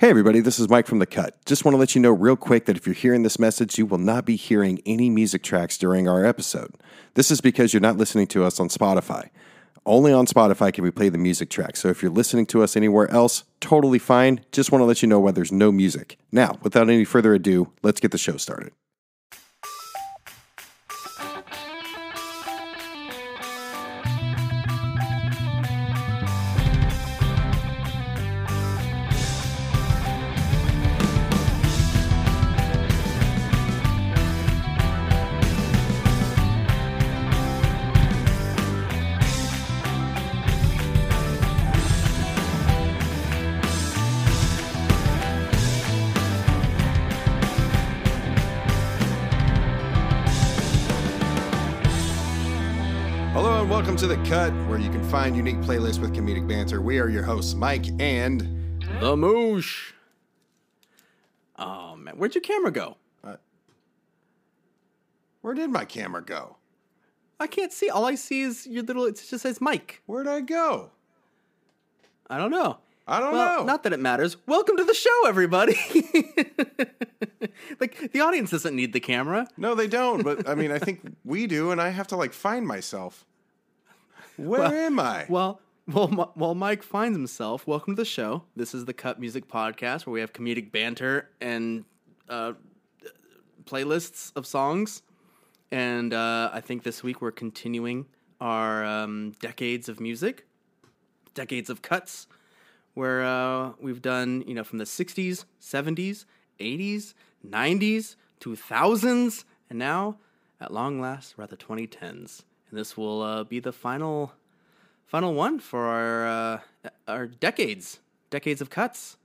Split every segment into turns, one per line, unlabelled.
Hey, everybody, this is Mike from The Cut. Just want to let you know real quick that if you're hearing this message, you will not be hearing any music tracks during our episode. This is because you're not listening to us on Spotify. Only on Spotify can we play the music track. So if you're listening to us anywhere else, totally fine. Just want to let you know why there's no music. Now, without any further ado, let's get the show started. Find unique playlists with comedic banter. We are your hosts, Mike and
The moosh. Oh man, where'd your camera go?
Uh, where did my camera go?
I can't see. All I see is your little. It just says Mike.
Where'd I go?
I don't know.
I don't
well,
know.
not that it matters. Welcome to the show, everybody. like the audience doesn't need the camera.
No, they don't. But I mean, I think we do, and I have to like find myself. Where
Well-
am I?
Well, well, while Mike finds himself, welcome to the show. This is the Cut Music Podcast, where we have comedic banter and uh, playlists of songs. And uh, I think this week we're continuing our um, decades of music, decades of cuts, where uh, we've done, you know, from the 60s, 70s, 80s, 90s, 2000s, and now, at long last, we're at the 2010s. And this will uh, be the final final one for our uh, our decades, decades of cuts.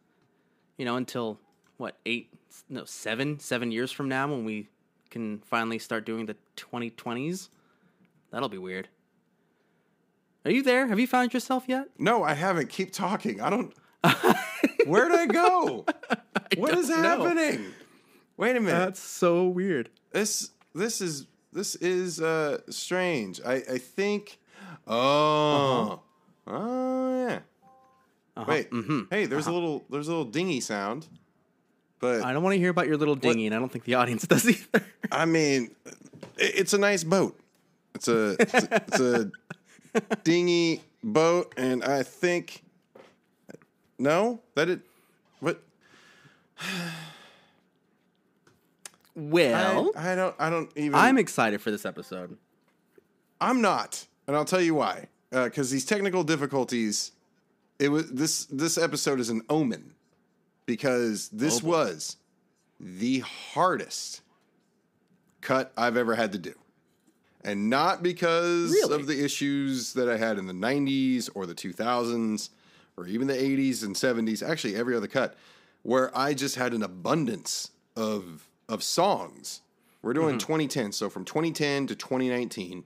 You know, until what eight, no seven, seven years from now when we can finally start doing the 2020s. That'll be weird. Are you there? Have you found yourself yet?
no, I haven't. Keep talking. I don't. Where'd I go? What is
know.
happening? Wait a minute.
That's so weird.
this this is this is uh strange. I I think. Oh. Oh yeah. Wait. Hey, there's a little there's a little dingy sound. But
I don't want to hear about your little dinghy, and I don't think the audience does either.
I mean, it's a nice boat. It's a it's a, it's a dingy boat, and I think no that it what
well,
I, I don't I don't even
I'm excited for this episode.
I'm not, and I'll tell you why. Uh, because these technical difficulties, it was this this episode is an omen, because this
Oh,
was the hardest cut I've ever had to do, and not because
Really?
of the issues that I had in the '90s or the 2000s or even the '80s and '70s. Actually, every other cut where I just had an abundance of of songs. We're doing 2010, so from 2010 to 2019.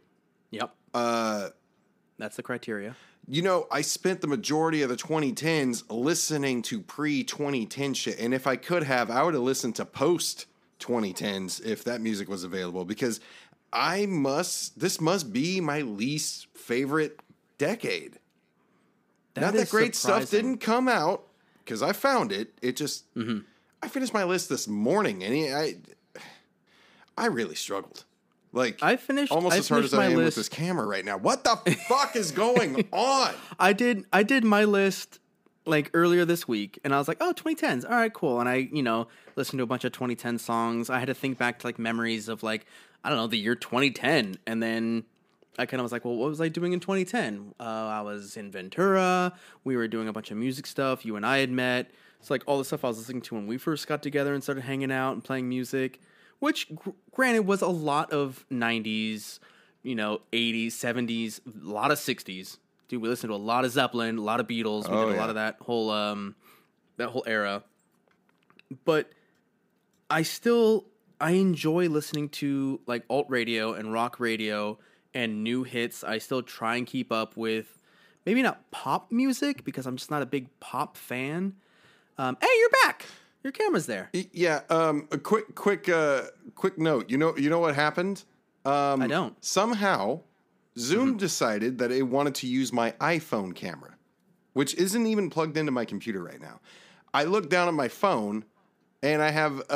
Yep,
Uh,
that's the criteria.
you know, I spent the majority of the 2010s listening to pre 2010 shit. And if I could have, I would have listened to post 2010s if that music was available because I must, this must be my least favorite decade. Not that great stuff didn't come out because I found it. It just,
Mm-hmm.
I finished my list this morning and I, I really struggled. Like,
I finished
almost
I
as hard as I am with this camera right now. What the fuck is going on?
I did I did my list like earlier this week and I was like, "Oh, 2010s. All right, cool." And I, you know, listened to a bunch of 2010 songs. I had to think back to like memories of like I don't know, the year 2010 and then I kind of was like, "Well, what was I doing in 2010?" Uh, I was in Ventura. We were doing a bunch of music stuff. You and I had met. It's like all the stuff I was listening to when we first got together and started hanging out and playing music, which gr- granted was a lot of 90s, you know, 80s, 70s, a lot of 60s. Dude, we listened to a lot of Zeppelin, a lot of Beatles. We
Oh,
did a
yeah.
lot of that whole um that whole era. But I still I enjoy listening to like alt radio and rock radio and new hits. I still try and keep up with maybe not pop music because I'm just not a big pop fan. Um, hey, you're back. Your camera's there.
Yeah. Um. A quick, quick, uh, quick note. You know, you know what happened? Um,
I don't.
Somehow, Zoom decided that it wanted to use my iPhone camera, which isn't even plugged into my computer right now. I look down at my phone and I have uh,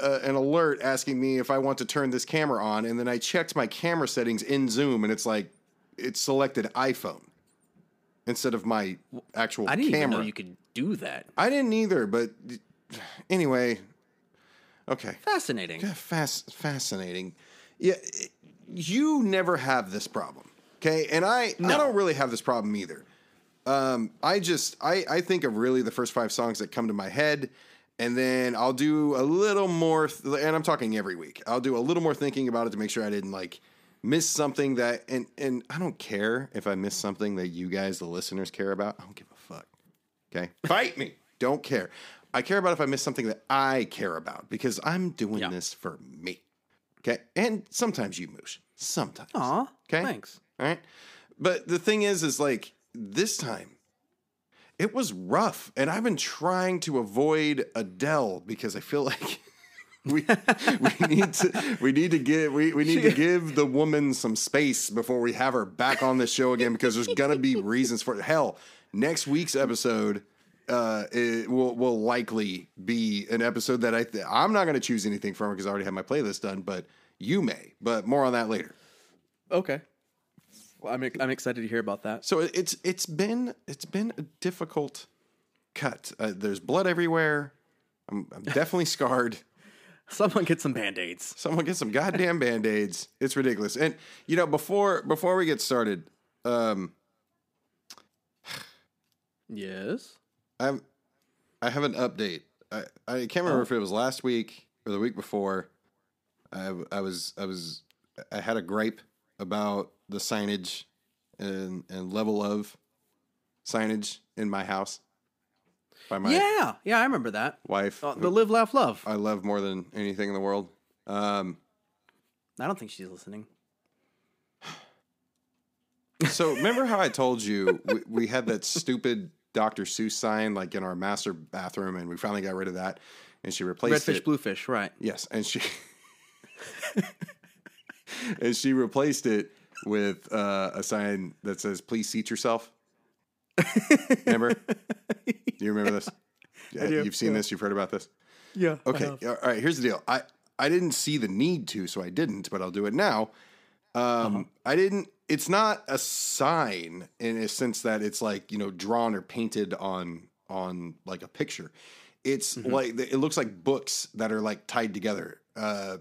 uh, an alert asking me if I want to turn this camera on, and then I checked my camera settings in Zoom, and it's like it's selected iPhone instead of my actual camera.
I didn't
camera.
even know you could do that.
I didn't either, but anyway, okay.
Fascinating.
Yeah, fast, fascinating. Yeah, you never have this problem, okay? And I, I don't really have this problem either. Um, I just, I, I think of really the first five songs that come to my head, and then I'll do a little more, th- and I'm talking every week. I'll do a little more thinking about it to make sure I didn't like miss something that, and and I don't care if I miss something that you guys, the listeners, care about. I don't give a. Okay, fight me. Don't care. I care about if I miss something that I care about because I'm doing
Yeah.
this for me. Okay, and sometimes you moosh. Sometimes.
Aw.
Okay.
Thanks.
All right. But the thing is, is like this time, it was rough, and I've been trying to avoid Adele because I feel like we we need to we need to give we, we need to give the woman some space before we have her back on the show again because there's gonna be reasons for it. Hell, next week's episode. Uh, it will will likely be an episode that I th- I'm not going to choose anything from because I already have my playlist done, but you may. But more on that later.
Okay. Well, I'm I'm excited to hear about that.
So it- it's it's been it's been a difficult cut. Uh, there's blood everywhere. I'm, I'm definitely scarred.
Someone get some band-aids.
Someone get some goddamn band aids. It's ridiculous. And you know, before before we get started, um,
Yes.
I'm I have an update. I, I can't remember
Oh.
if it was last week or the week before. I, I was I was I had a gripe about the signage and and level of signage in my house by my
yeah. Yeah, I remember that.
wife.
Uh, the live, laugh, love.
I love more than anything in the world. Um,
I don't think she's listening.
so remember how I told you we, we had that stupid Dr. Seuss sign like in our master bathroom, and we finally got rid of that, and she replaced it.
Redfish,
it.
bluefish, right?
Yes, and she and she replaced it with uh, a sign that says "Please seat yourself." remember? Do you remember this? Yeah, You've seen
yeah.
this. You've heard about this.
Yeah.
Okay. All right. Here's the deal. I I didn't see the need to, so I didn't, but I'll do it now. Um, I didn't. It's not a sign in a sense that it's like you know drawn or painted on on like a picture. It's like it looks like books that are like tied together, uh,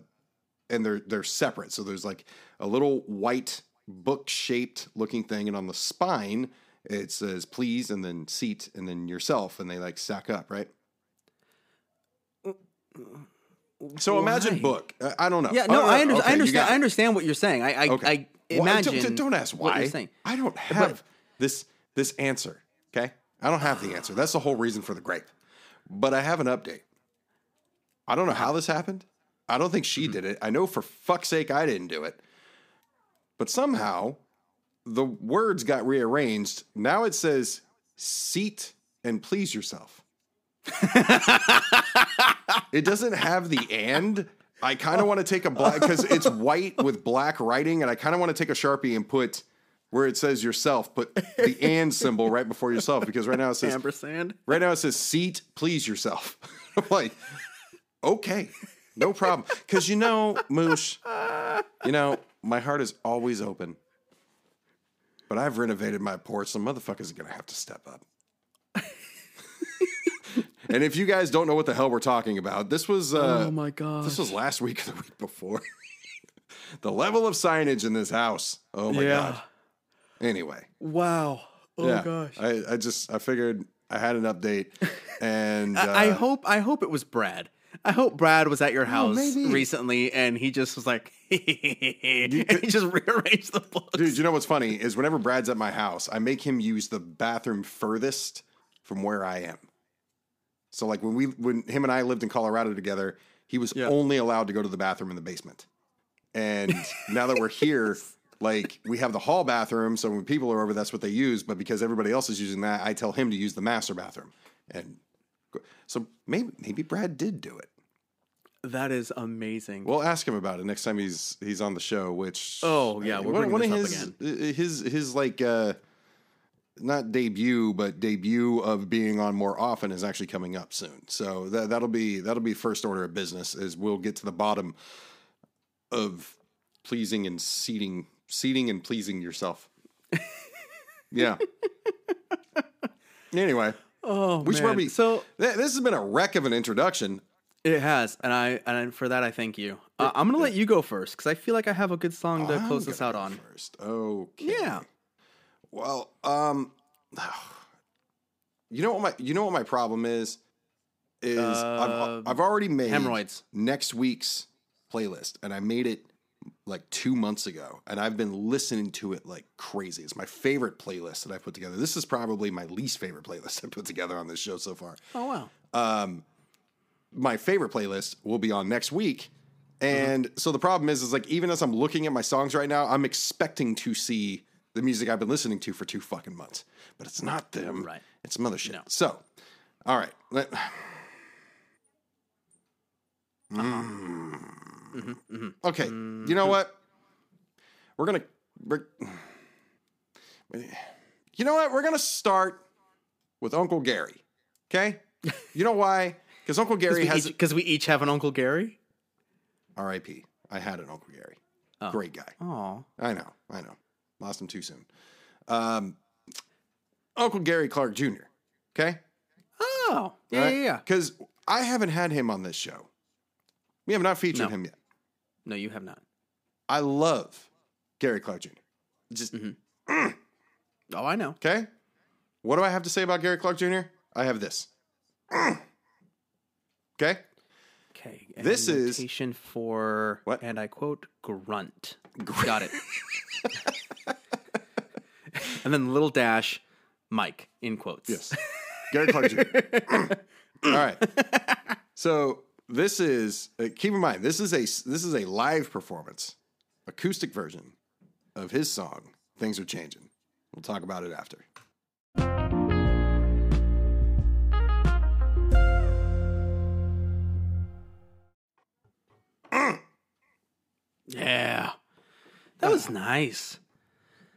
and they're they're separate. So there's like a little white book shaped looking thing, and on the spine it says "please" and then "seat" and then "yourself," and they like stack up, right? So imagine book. Uh, I don't know.
Yeah,
Oh,
no, I, under-
okay,
I understand. I understand what you're saying. I, I,
Okay.
I
Why-
imagine.
Don't, don't ask why. I don't have this this answer. Okay, I don't have the answer. That's the whole reason for the grape. But I have an update. I don't know how this happened. I don't think she
Mm-hmm.
did it. I know for fuck's sake I didn't do it. But somehow the words got rearranged. Now it says seat and please yourself. it doesn't have the and. I kind of want to take a black because it's white with black writing, and I kind of want to take a sharpie and put where it says yourself, put the and symbol right before yourself because right now it says
Ampersand.
right now it says seat, please yourself. I'm like, okay, no problem. Because you know, Moosh, you know, my heart is always open. But I've renovated my porch, so motherfuckers are gonna have to step up. And if you guys don't know what the hell we're talking about, this was uh,
oh my god.
this was last week or the week before. the level of signage in this house. Oh my
yeah.
god. Anyway,
Wow. Oh
yeah,
gosh.
I, I just I figured I had an update, and uh,
I, I hope I hope it was Brad. I hope Brad was at your house
maybe.
recently and he just was like and he just rearranged the books.
dude, you know what's funny is whenever Brad's at my house, I make him use the bathroom furthest from where I am. So like when we when him and I lived in Colorado together, he was
Yeah.
only allowed to go to the bathroom in the basement. And now that we're here, like we have the hall bathroom, so when people are over, that's what they use. But because everybody else is using that, I tell him to use the master bathroom. And so maybe maybe Brad did do it.
That is amazing.
We'll ask him about it next time he's he's on the show. Which
Oh, yeah, we're
one,
bringing
one of
up
his his his like uh, not debut, but debut of being on more often is actually coming up soon. So that that'll be that'll be first order of business. Is we'll get to the bottom of pleasing and seating, seating and pleasing yourself. yeah. anyway,
Oh,
we should
man.
probably.
so
th- this has been a wreck of an introduction.
it has, and I and for that I thank you. Uh, I'm gonna let you go first because I feel like I have a good song to
I'm
close this out on.
first. Okay.
Yeah.
Well, um, you know what my you know what my problem is is
Uh,
I've I've already made
hemorrhoids.
next week's playlist, and I made it like two months ago, and I've been listening to it like crazy. It's my favorite playlist that I put together. This is probably my least favorite playlist I put together on this show so far.
Oh wow.
Um, My favorite playlist will be on next week. And so the problem is, is like even as I'm looking at my songs right now, I'm expecting to see the music I've been listening to for two fucking months, but it's not them.
Right.
It's some other shit.
No.
So, all right. Let,
Mm-hmm,
Okay. You know what? We're gonna. We're, you know what? We're gonna start with Uncle Gary. Okay. You know why? Because Uncle Gary has
Because we each have an Uncle Gary.
R.I.P. I had an Uncle Gary.
Oh.
Great guy.
Oh.
I know. I know. Lost him too soon. Um, Uncle Gary Clark Jr. Okay.
Oh. Yeah, yeah, yeah.
Because I haven't had him on this show. We have not featured
No.
him yet.
No, you have not.
I love Gary Clark Jr. Just mm-hmm
Oh, I know.
okay. What do I have to say about Gary Clark Jr.? I have this. Okay.
Okay.
This is-
for
What?
And I quote grunt. Got it. and then little dash, Mike in quotes.
Yes. Gary Clark Jr. All right. So this is uh, keep in mind this is a this is a live performance, acoustic version of his song. Things are changing. We'll talk about it after.
Yeah. That was nice.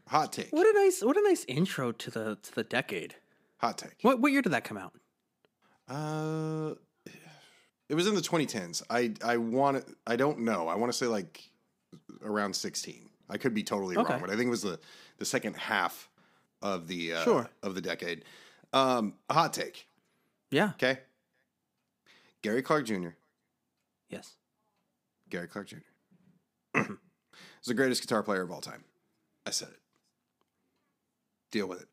Hot take.
What a nice what a nice intro to the to the decade.
Hot take.
What what year did that come out?
Uh, it was in the 2010s. I I want I don't know. I want to say like around 16. I could be totally
Okay.
wrong, but I think it was the the second half of the uh,
Sure.
of the decade. Um, a hot take.
Yeah.
Okay. Gary Clark Jr.
Yes.
Gary Clark Jr. is the greatest guitar player of all time. I said it. Deal with it.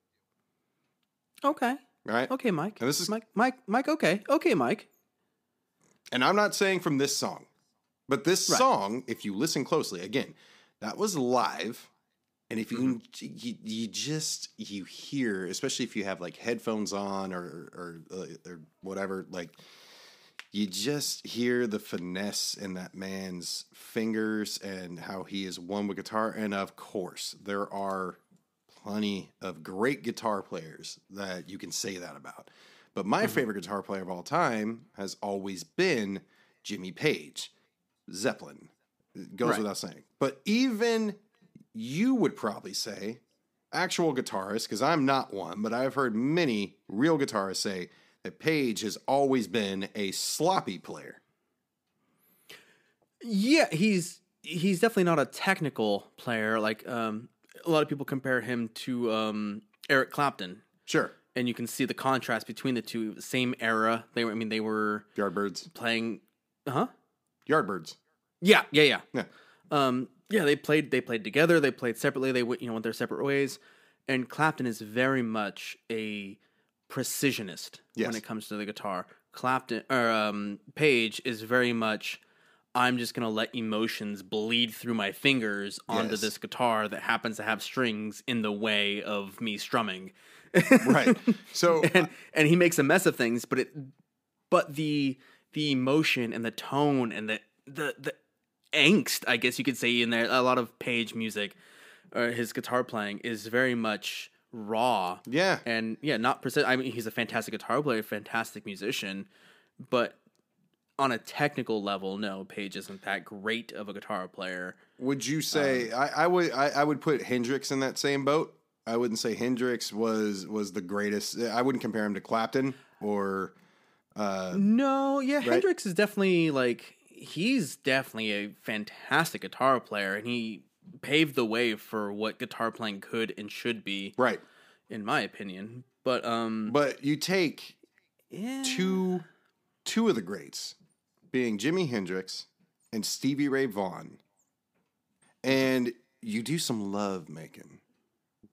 Okay.
Right.
Okay, Mike.
And this is-
Mike Mike Mike, okay. Okay, Mike.
And I'm not saying from this song, but this
Right.
song, if you listen closely, again, that was live. And if you,
Mm-hmm.
you you just you hear, especially if you have like headphones on or or uh, or whatever, like you just hear the finesse in that man's fingers and how he is one with guitar. And of course, there are plenty of great guitar players that you can say that about. But my mm-hmm. favorite guitar player of all time has always been Jimmy Page, Zeppelin. It goes
Right.
without saying. But even you would probably say, actual guitarist, because I'm not one, but I've heard many real guitarists say that Page has always been a sloppy player.
Yeah, he's he's definitely not a technical player. Like um, a lot of people compare him to um, Eric Clapton,
Sure.
and you can see the contrast between the two. Same era. They were. I mean, they were
Yardbirds.
playing. Uh huh?
Yardbirds.
Yeah. Yeah. Yeah.
Yeah.
Um, yeah, they played. They played together. They played separately. They went, you know, went their separate ways. And Clapton is very much a precisionist
Yes.
when it comes to the guitar. Clapton or um, Page is very much. I'm just gonna let emotions bleed through my fingers onto
Yes.
this guitar that happens to have strings in the way of me strumming.
Right. So
and and he makes a mess of things, but it but the the emotion and the tone and the the the angst, I guess you could say in there, a lot of Page music or his guitar playing is very much raw.
yeah.
And yeah, not percent I mean he's a fantastic guitar player, fantastic musician, but on a technical level, no, Page isn't that great of a guitar player.
Would you say I, I would I, I would put Hendrix in that same boat? I wouldn't say Hendrix was was the greatest. I wouldn't compare him to Clapton or uh,
No, yeah, Hendrix is definitely like he's definitely a fantastic guitar player, and he paved the way for what guitar playing could and should be,
right.
in my opinion. But um,
But you take
yeah,
two two of the greats, being Jimi Hendrix and Stevie Ray Vaughan, and you do some love making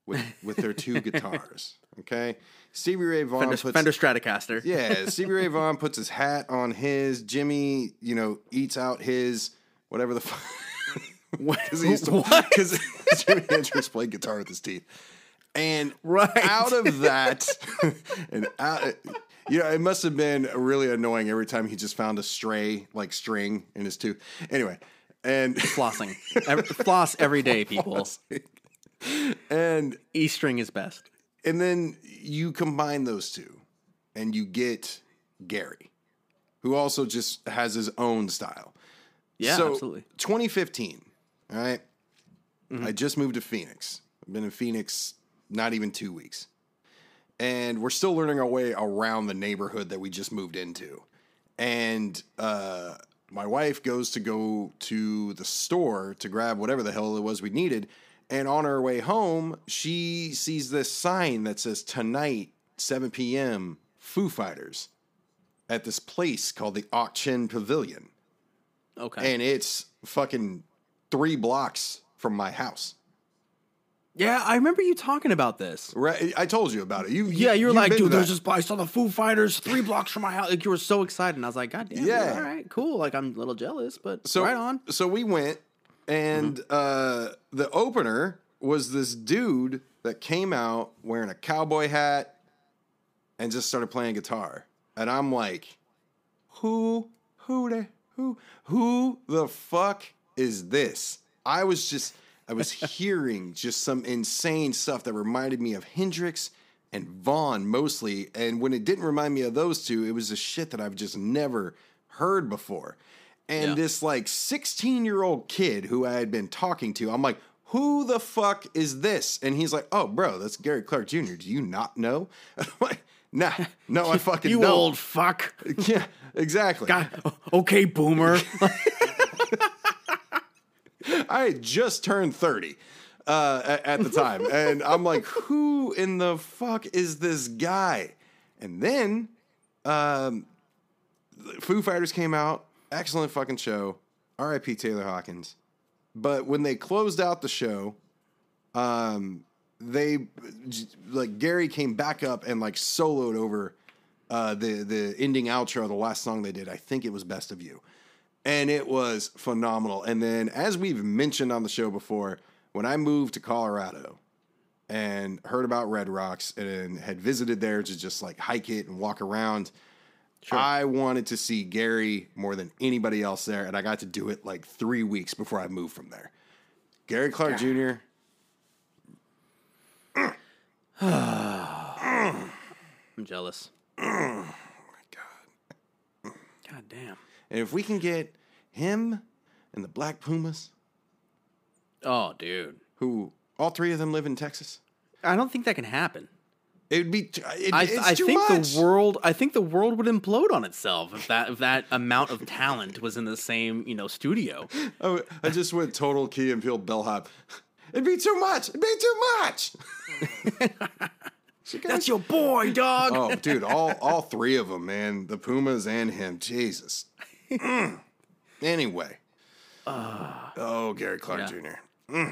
with with their two guitars. Okay, Stevie Ray Vaughan
Fender,
puts
Fender Stratocaster.
yeah, Stevie Ray Vaughan puts his hat on his. Jimi, you know, eats out his whatever the fuck. Because he used to because Jimi Hendrix played guitar with his teeth, and
Right.
out of that, and out, uh, you know, it must have been really annoying every time he just found a stray like string in his tooth. Anyway, and
flossing, Every, floss every day, people.
and
E string is best.
and then you combine those two, and you get Gary, who also just has his own style.
Yeah,
so,
absolutely.
2015. All right? I just moved to Phoenix. I've been in Phoenix not even two weeks. And we're still learning our way around the neighborhood that we just moved into. And uh, my wife goes to go to the store to grab whatever the hell it was we needed. And on her way home, she sees this sign that says tonight, 7 p.m., Foo Fighters at this place called the Ak-Chin Pavilion
Okay.
and it's fucking three blocks from my house.
yeah, I remember you talking about this.
Right? I told you about it. You,
Yeah, you were like, dude, there's this place on the Foo Fighters three blocks from my house. Like you were so excited, and I was like, God damn,
Yeah.
yeah, all right, cool. Like I'm a little jealous, but
so
right on.
So we went, and
Mm-hmm.
uh, the opener was this dude that came out wearing a cowboy hat and just started playing guitar, and I'm like, who, who the, who, who the fuck is this? I was just, I was hearing just some insane stuff that reminded me of Hendrix and Vaughan mostly. And when it didn't remind me of those two, it was the shit that I've just never heard before. And
Yeah.
this like 16 year old kid who I had been talking to, I'm like, who the fuck is this? And he's like, oh, bro, that's Gary Clark Jr. Do you not know? I'm like, nah, no, I fucking
You
don't.
old fuck.
Yeah, exactly.
God, okay, boomer.
I had just turned 30 uh, at, at the time. and I'm like, who in the fuck is this guy? And then um, Foo Fighters came out. Excellent fucking show. R.I.P. Taylor Hawkins. But when they closed out the show, um, they like Gary came back up and like soloed over uh, the the ending outro, the last song they did. I think it was "Best of You," and it was phenomenal. And then, as we've mentioned on the show before, when I moved to Colorado and heard about Red Rocks and had visited there to just like hike it and walk around. I wanted to see Gary more than anybody else there, and I got to do it like three weeks before I moved from there. Gary Clark ah. Jr.
I'm jealous.
Oh my God.
God damn.
And if we can get him and the Black Pumas,
Oh, dude.
who all three of them live in Texas,
I don't think that can happen.
it would be. It,
I,
it's
I
too
think
much.
the world. I think the world would implode on itself if that if that amount of talent was in the same you know studio.
Oh, I just went total Key and Peele bellhop. It'd be too much. It'd be too much.
That's your boy, dog.
Oh, dude, all all three of them, man. The Pumas and him. Jesus. Mm. Anyway. oh, Gary Clark
yeah.
Jr.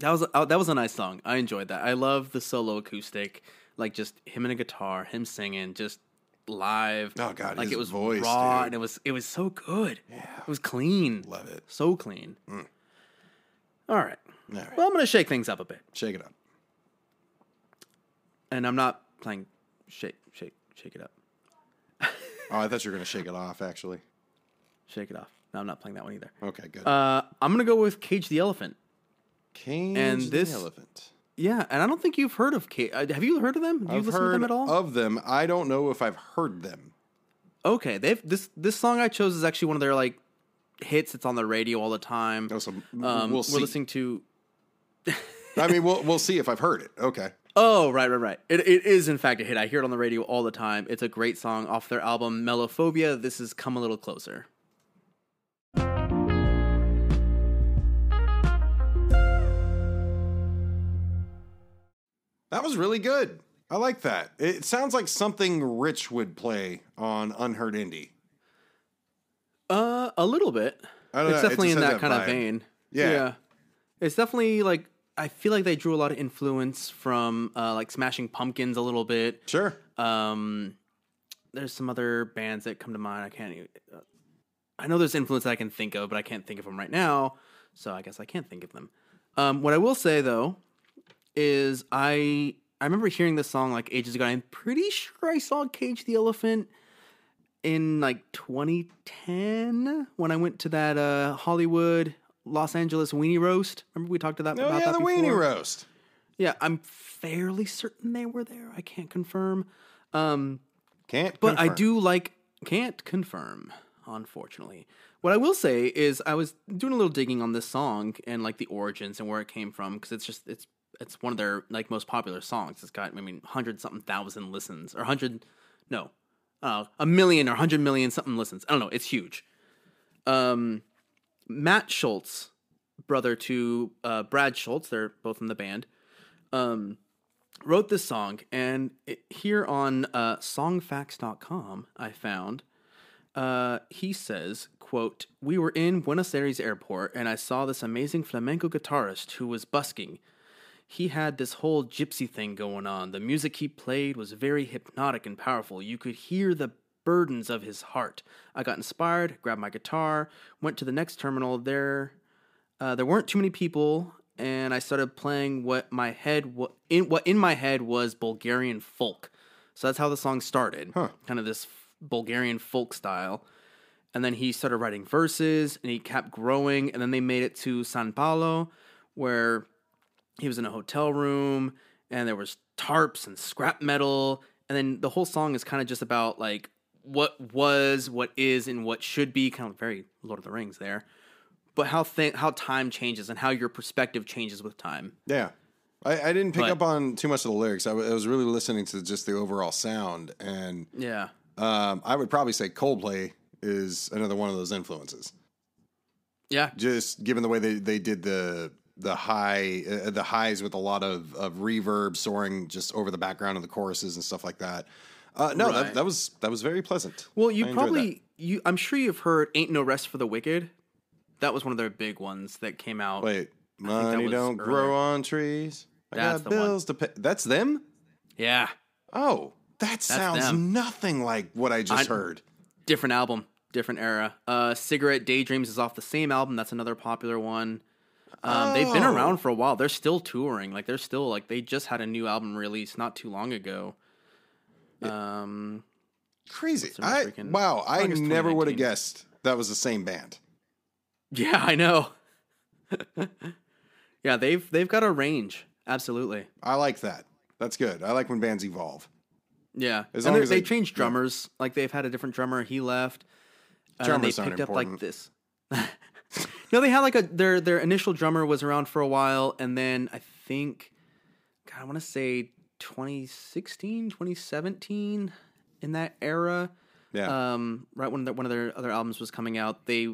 That was a, that was a nice song. I enjoyed that. I love the solo acoustic, like just him and a guitar, him singing, just live.
Oh, God,
like
his
it was
voice,
raw
dude.
and it was it was so good. Yeah, it was clean.
Love it.
So clean. All right.
All right.
Well, I'm gonna shake things up a bit,
Shake it up.
and I'm not playing shake shake shake it up,
Oh, I thought you were going to shake it off, actually.
Shake it off. No, I'm not playing that one either.
Okay, good.
Uh, I'm gonna go with Cage the Elephant.
Cage
and
the
this-
elephant.
Yeah, and I don't think you've heard of Cage. Uh, have you heard of them? Have you
I've
listened to them at all?
of them. I don't know if I've heard them.
Okay, they've this this song I chose is actually one of their like hits. It's on the radio all the time.
Oh, so
Um,
we'll
we're listening to.
I mean, we'll we'll see if I've heard it. Okay.
Oh, right, right, right. It, it is, in fact, a hit. I hear it on the radio all the time. It's a great song off their album Melophobia. This is Come a Little Closer.
That was really good. I like that. It sounds like something Rich would play on Unheard Indie.
Uh, a little bit.
I don't
It's definitely in that
that
kind of
vibe.
vein.
Yeah.
It's definitely like, I feel like they drew a lot of influence from uh, like Smashing Pumpkins a little bit.
Sure.
Um, there's some other bands that come to mind. I can't even. Uh, I know there's influence that I can think of, but I can't think of them right now. So I guess I can't think of them. Um, what I will say though is I I remember hearing this song like ages ago. I'm pretty sure I saw Cage the Elephant in like 2010 when I went to that uh, Hollywood Los Angeles weenie roast. Remember we talked to that
Oh
about
yeah,
that
the
before?
weenie roast.
Yeah, I'm fairly certain they were there. I can't confirm. Um,
Can't.
but I do like can't confirm, unfortunately. What I will say is I was doing a little digging on this song and like the origins and where it came from because it's just it's it's one of their like most popular songs. It's got I mean hundred something thousand listens or hundred no, uh, a million or hundred million something listens. I don't know. It's huge. Um, Matt Schultz, brother to uh, Brad Schultz, they're both in the band. Um, wrote this song, and it, here on uh, songfacts.com, I found uh, he says, "quote We were in Buenos Aires airport, and I saw this amazing flamenco guitarist who was busking. He had this whole gypsy thing going on. The music he played was very hypnotic and powerful. You could hear the burdens of his heart. I got inspired, grabbed my guitar, went to the next terminal. There, uh, there weren't too many people, and I started playing what my head wa- in what in my head was Bulgarian folk. So that's how the song started, kind of this Bulgarian folk style. And then he started writing verses, and he kept growing. And then they made it to San Paulo, where he was in a hotel room, and there was tarps and scrap metal. And then the whole song is kind of just about like what was, what is, and what should be. Kind of very Lord of the Rings there but how th- how time changes and how your perspective changes with time.
Yeah. I, I didn't pick
But-
up on too much of the lyrics. I, w- I was really listening to just the overall sound, and
Yeah.
um, I would probably say Coldplay is another one of those influences.
Yeah.
Just given the way they, they did the the high uh, the highs with a lot of, of reverb soaring just over the background of the choruses and stuff like that. Uh, no, that,
Right.
that was that was very pleasant.
Well, you probably you I'm sure you've heard Ain't No Rest for the Wicked. That was one of their big ones that came out.
that. Wait,
that
money don't
earlier.
grow on trees. I
That's
got
the one.
bills to pay. That's them.
Yeah.
Oh, that sounds
them.
nothing like what I just
I-
heard.
Different album, different era. Uh Cigarette Daydreams is off the same album. That's another popular one. Um, They've been
Oh.
around for a while. They're still touring. Like they're still like they just had a new album release not too long ago. Um,
Crazy. I
freaking-
wow. I never would have guessed that was the same band.
Yeah, I know. yeah, they've they've got a range. Absolutely.
I like that. That's good. I like when bands evolve.
Yeah.
As
and
long
they-
as
they
they-
changed drummers. Like they've had a different drummer. He left. And they
Drummers aren't
picked up like this. no, they had like a their their initial drummer was around for a while, and then I think, God, I want to say 2016, 2017, in that era.
Yeah.
um, right when their, one of their other albums was coming out, they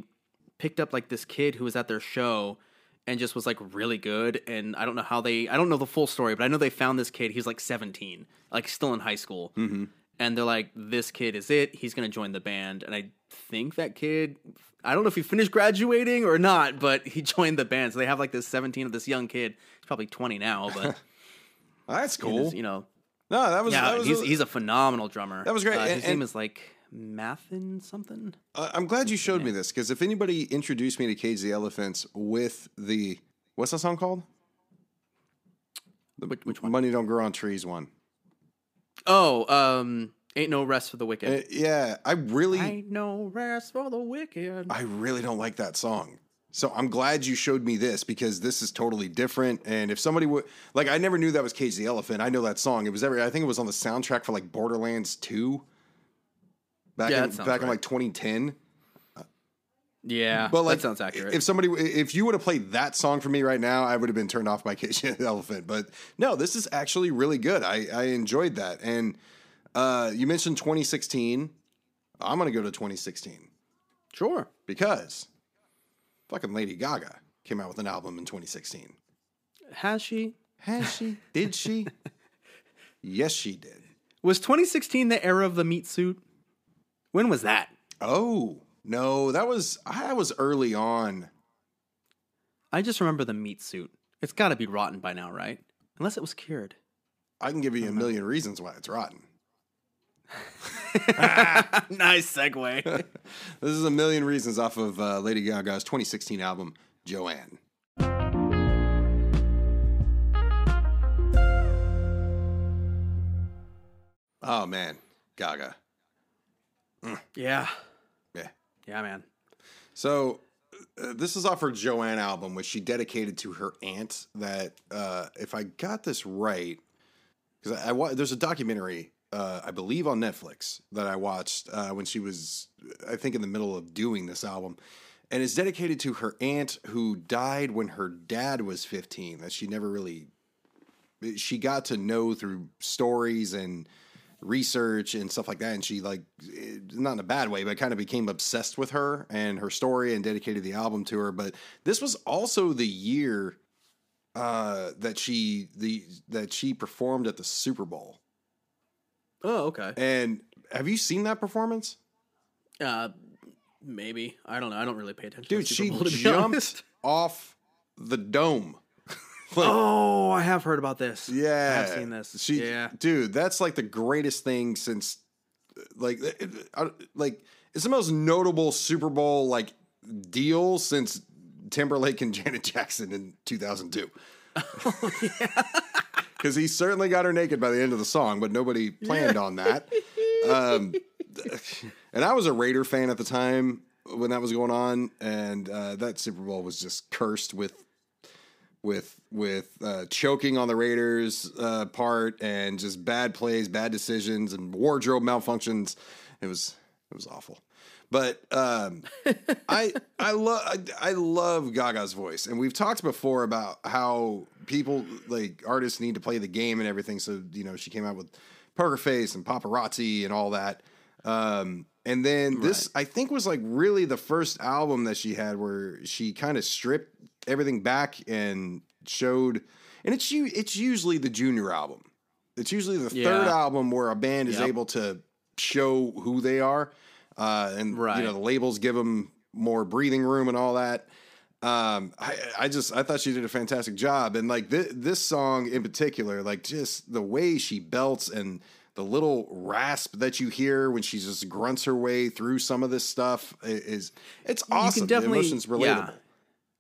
picked up like this kid who was at their show and just was like really good. And I don't know how they, I don't know the full story, but I know they found this kid. He was like 17, like still in high school. Mm-hmm. And they're like, this kid is it. He's going to join the band. And I think that kid, I don't know if he finished graduating or not, but he joined the band. So they have like this 17 of this young kid. He's probably 20 now, but
That's cool.
was, you know,
no, that was,
yeah,
that was
he's,
a-
he's a phenomenal drummer.
That was great.
Uh,
And-
his name
and-
is like Mathin something.
Uh, I'm glad you showed me this because if anybody introduced me to Cage the Elephants with the what's that song called? The
Which- which one?
Money Don't Grow on Trees one.
Oh, um, ain't no rest for the wicked.
Uh, yeah, I really,
ain't no rest for the wicked.
I really don't like that song. So I'm glad you showed me this because this is totally different. And if somebody would like, I never knew that was Cage the Elephant. I know that song. It was every. I think it was on the soundtrack for like Borderlands Two. Back
Yeah,
in back in like 2010.
Yeah,
But like,
that sounds accurate.
If somebody, if you would have played that song for me right now, I would have been turned off by the Elephant. But no, this is actually really good. I, I enjoyed that. And uh, you mentioned 2016. I'm gonna go to 2016
sure.
because fucking Lady Gaga came out with an album in 2016.
Has she?
Has she? Did she? yes, she did.
Was 2016 the era of the meat suit? When was that?
Oh no, that was I was early on.
I just remember the meat suit. It's got to be rotten by now, right? Unless it was cured.
I can give you a million reasons why it's rotten.
nice segue.
This is a million reasons off of uh, Lady Gaga's 2016 album, Joanne. Oh man, Gaga.
yeah.
Yeah.
Yeah, man.
So uh, this is off her Joanne album, which she dedicated to her aunt. That, uh, if I got this right, because I, I there's a documentary, uh, I believe on Netflix that I watched uh, when she was, I think, in the middle of doing this album, and it's dedicated to her aunt who died when her dad was 15. That she never really, she got to know through stories and research and stuff like that and she like eh, not in a bad way but kind of became obsessed with her and her story and dedicated the album to her but this was also the year uh that she the that she performed at the Super Bowl
Oh, okay.
and have you seen that performance
Uh, maybe. I don't know. I don't really pay attention.
dude she
Bowl,
jumped
honest.
off the dome Like,
Oh, I have heard about this.
Yeah,
I have seen this.
She,
yeah.
dude, that's like the greatest thing since, like, it- it- I- like it's the most notable Super Bowl like deal since Timberlake and Janet Jackson in 2002. Because he certainly got her naked by the end of the song, but nobody planned on that. Um, and I was a Raider fan at the time when that was going on, and uh, that Super Bowl was just cursed with with with uh, choking on the Raiders uh, part and just bad plays, bad decisions, and wardrobe malfunctions. It was it was awful. But um, I I love I, I love Gaga's voice, and we've talked before about how people like artists need to play the game and everything. So you know, she came out with Poker Face and Paparazzi and all that. Um, and then this, I think, was like really the first album that she had where she kind of stripped everything back and showed. And it's it's usually the junior album. It's usually the third album where a band is
Yep.
able to show who they are, uh, and
Right.
you know the labels give them more breathing room and all that. Um, I, I just I thought she did a fantastic job, and like this this song in particular, like just the way she belts and the little rasp that you hear when she just grunts her way through some of this stuff is it's awesome. the emotion's relatable.
Yeah.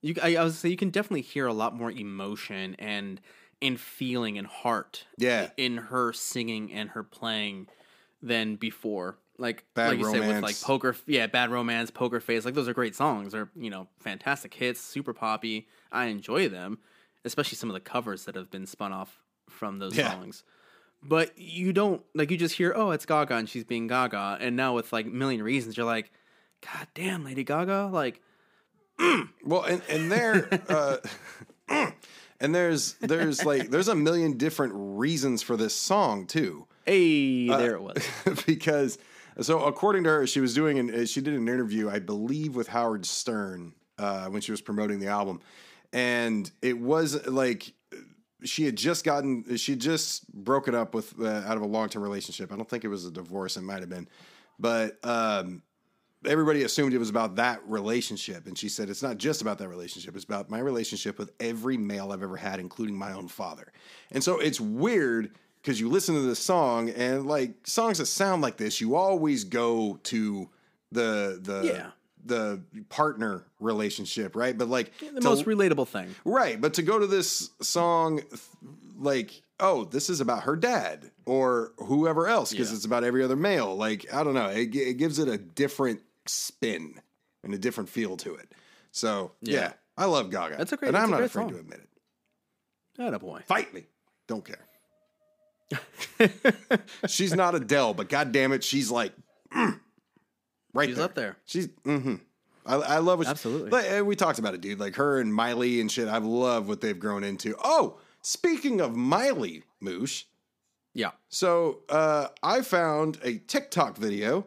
You, I, I was say you can definitely hear a lot more emotion and and feeling and heart.
Yeah.
In her singing and her playing than before. Like
Bad
like you said with like poker, yeah, bad romance, poker face. Like those are great songs. They're you know fantastic hits, super poppy. I enjoy them, especially some of the covers that have been spun off from those
Yeah.
songs. But you don't like you just hear oh it's Gaga and she's being Gaga, and now with like Million Reasons you're like, God damn, Lady Gaga, like
Well, and and there, uh, and there's there's like there's a million different reasons for this song too.
Hey,
Uh,
there it was.
because so according to her, she was doing an she did an interview, I believe, with Howard Stern uh, when she was promoting the album, and it was like she had just gotten she had just broken up with uh, out of a long term relationship. I don't think it was a divorce; it might have been, but um, everybody assumed it was about that relationship, and she said it's not just about that relationship; it's about my relationship with every male I've ever had, including my own father. And so it's weird because you listen to this song and like songs that sound like this, you always go to the the
Yeah.
the partner relationship, right? But like
The
to-
most relatable thing.
Right, but to go to this song, th- like, oh, this is about her dad or whoever else, because
Yeah.
it's about every other male. Like, I don't know, it, it gives it a different spin and a different feel to it. So, yeah,
Yeah.
I love Gaga.
That's a great-
and I'm not afraid
song.
to admit it.
That a boy.
Fight me, don't care. she's not Adele, but god damn it, she's like mm, right
She's
there.
up there.
She's mm-hmm. I, I love what she-
Absolutely.
like, and we talked about it, dude. Like her and Miley and shit. I love what they've grown into. Oh, speaking of Miley, Moosh.
Yeah.
So uh, I found a TikTok video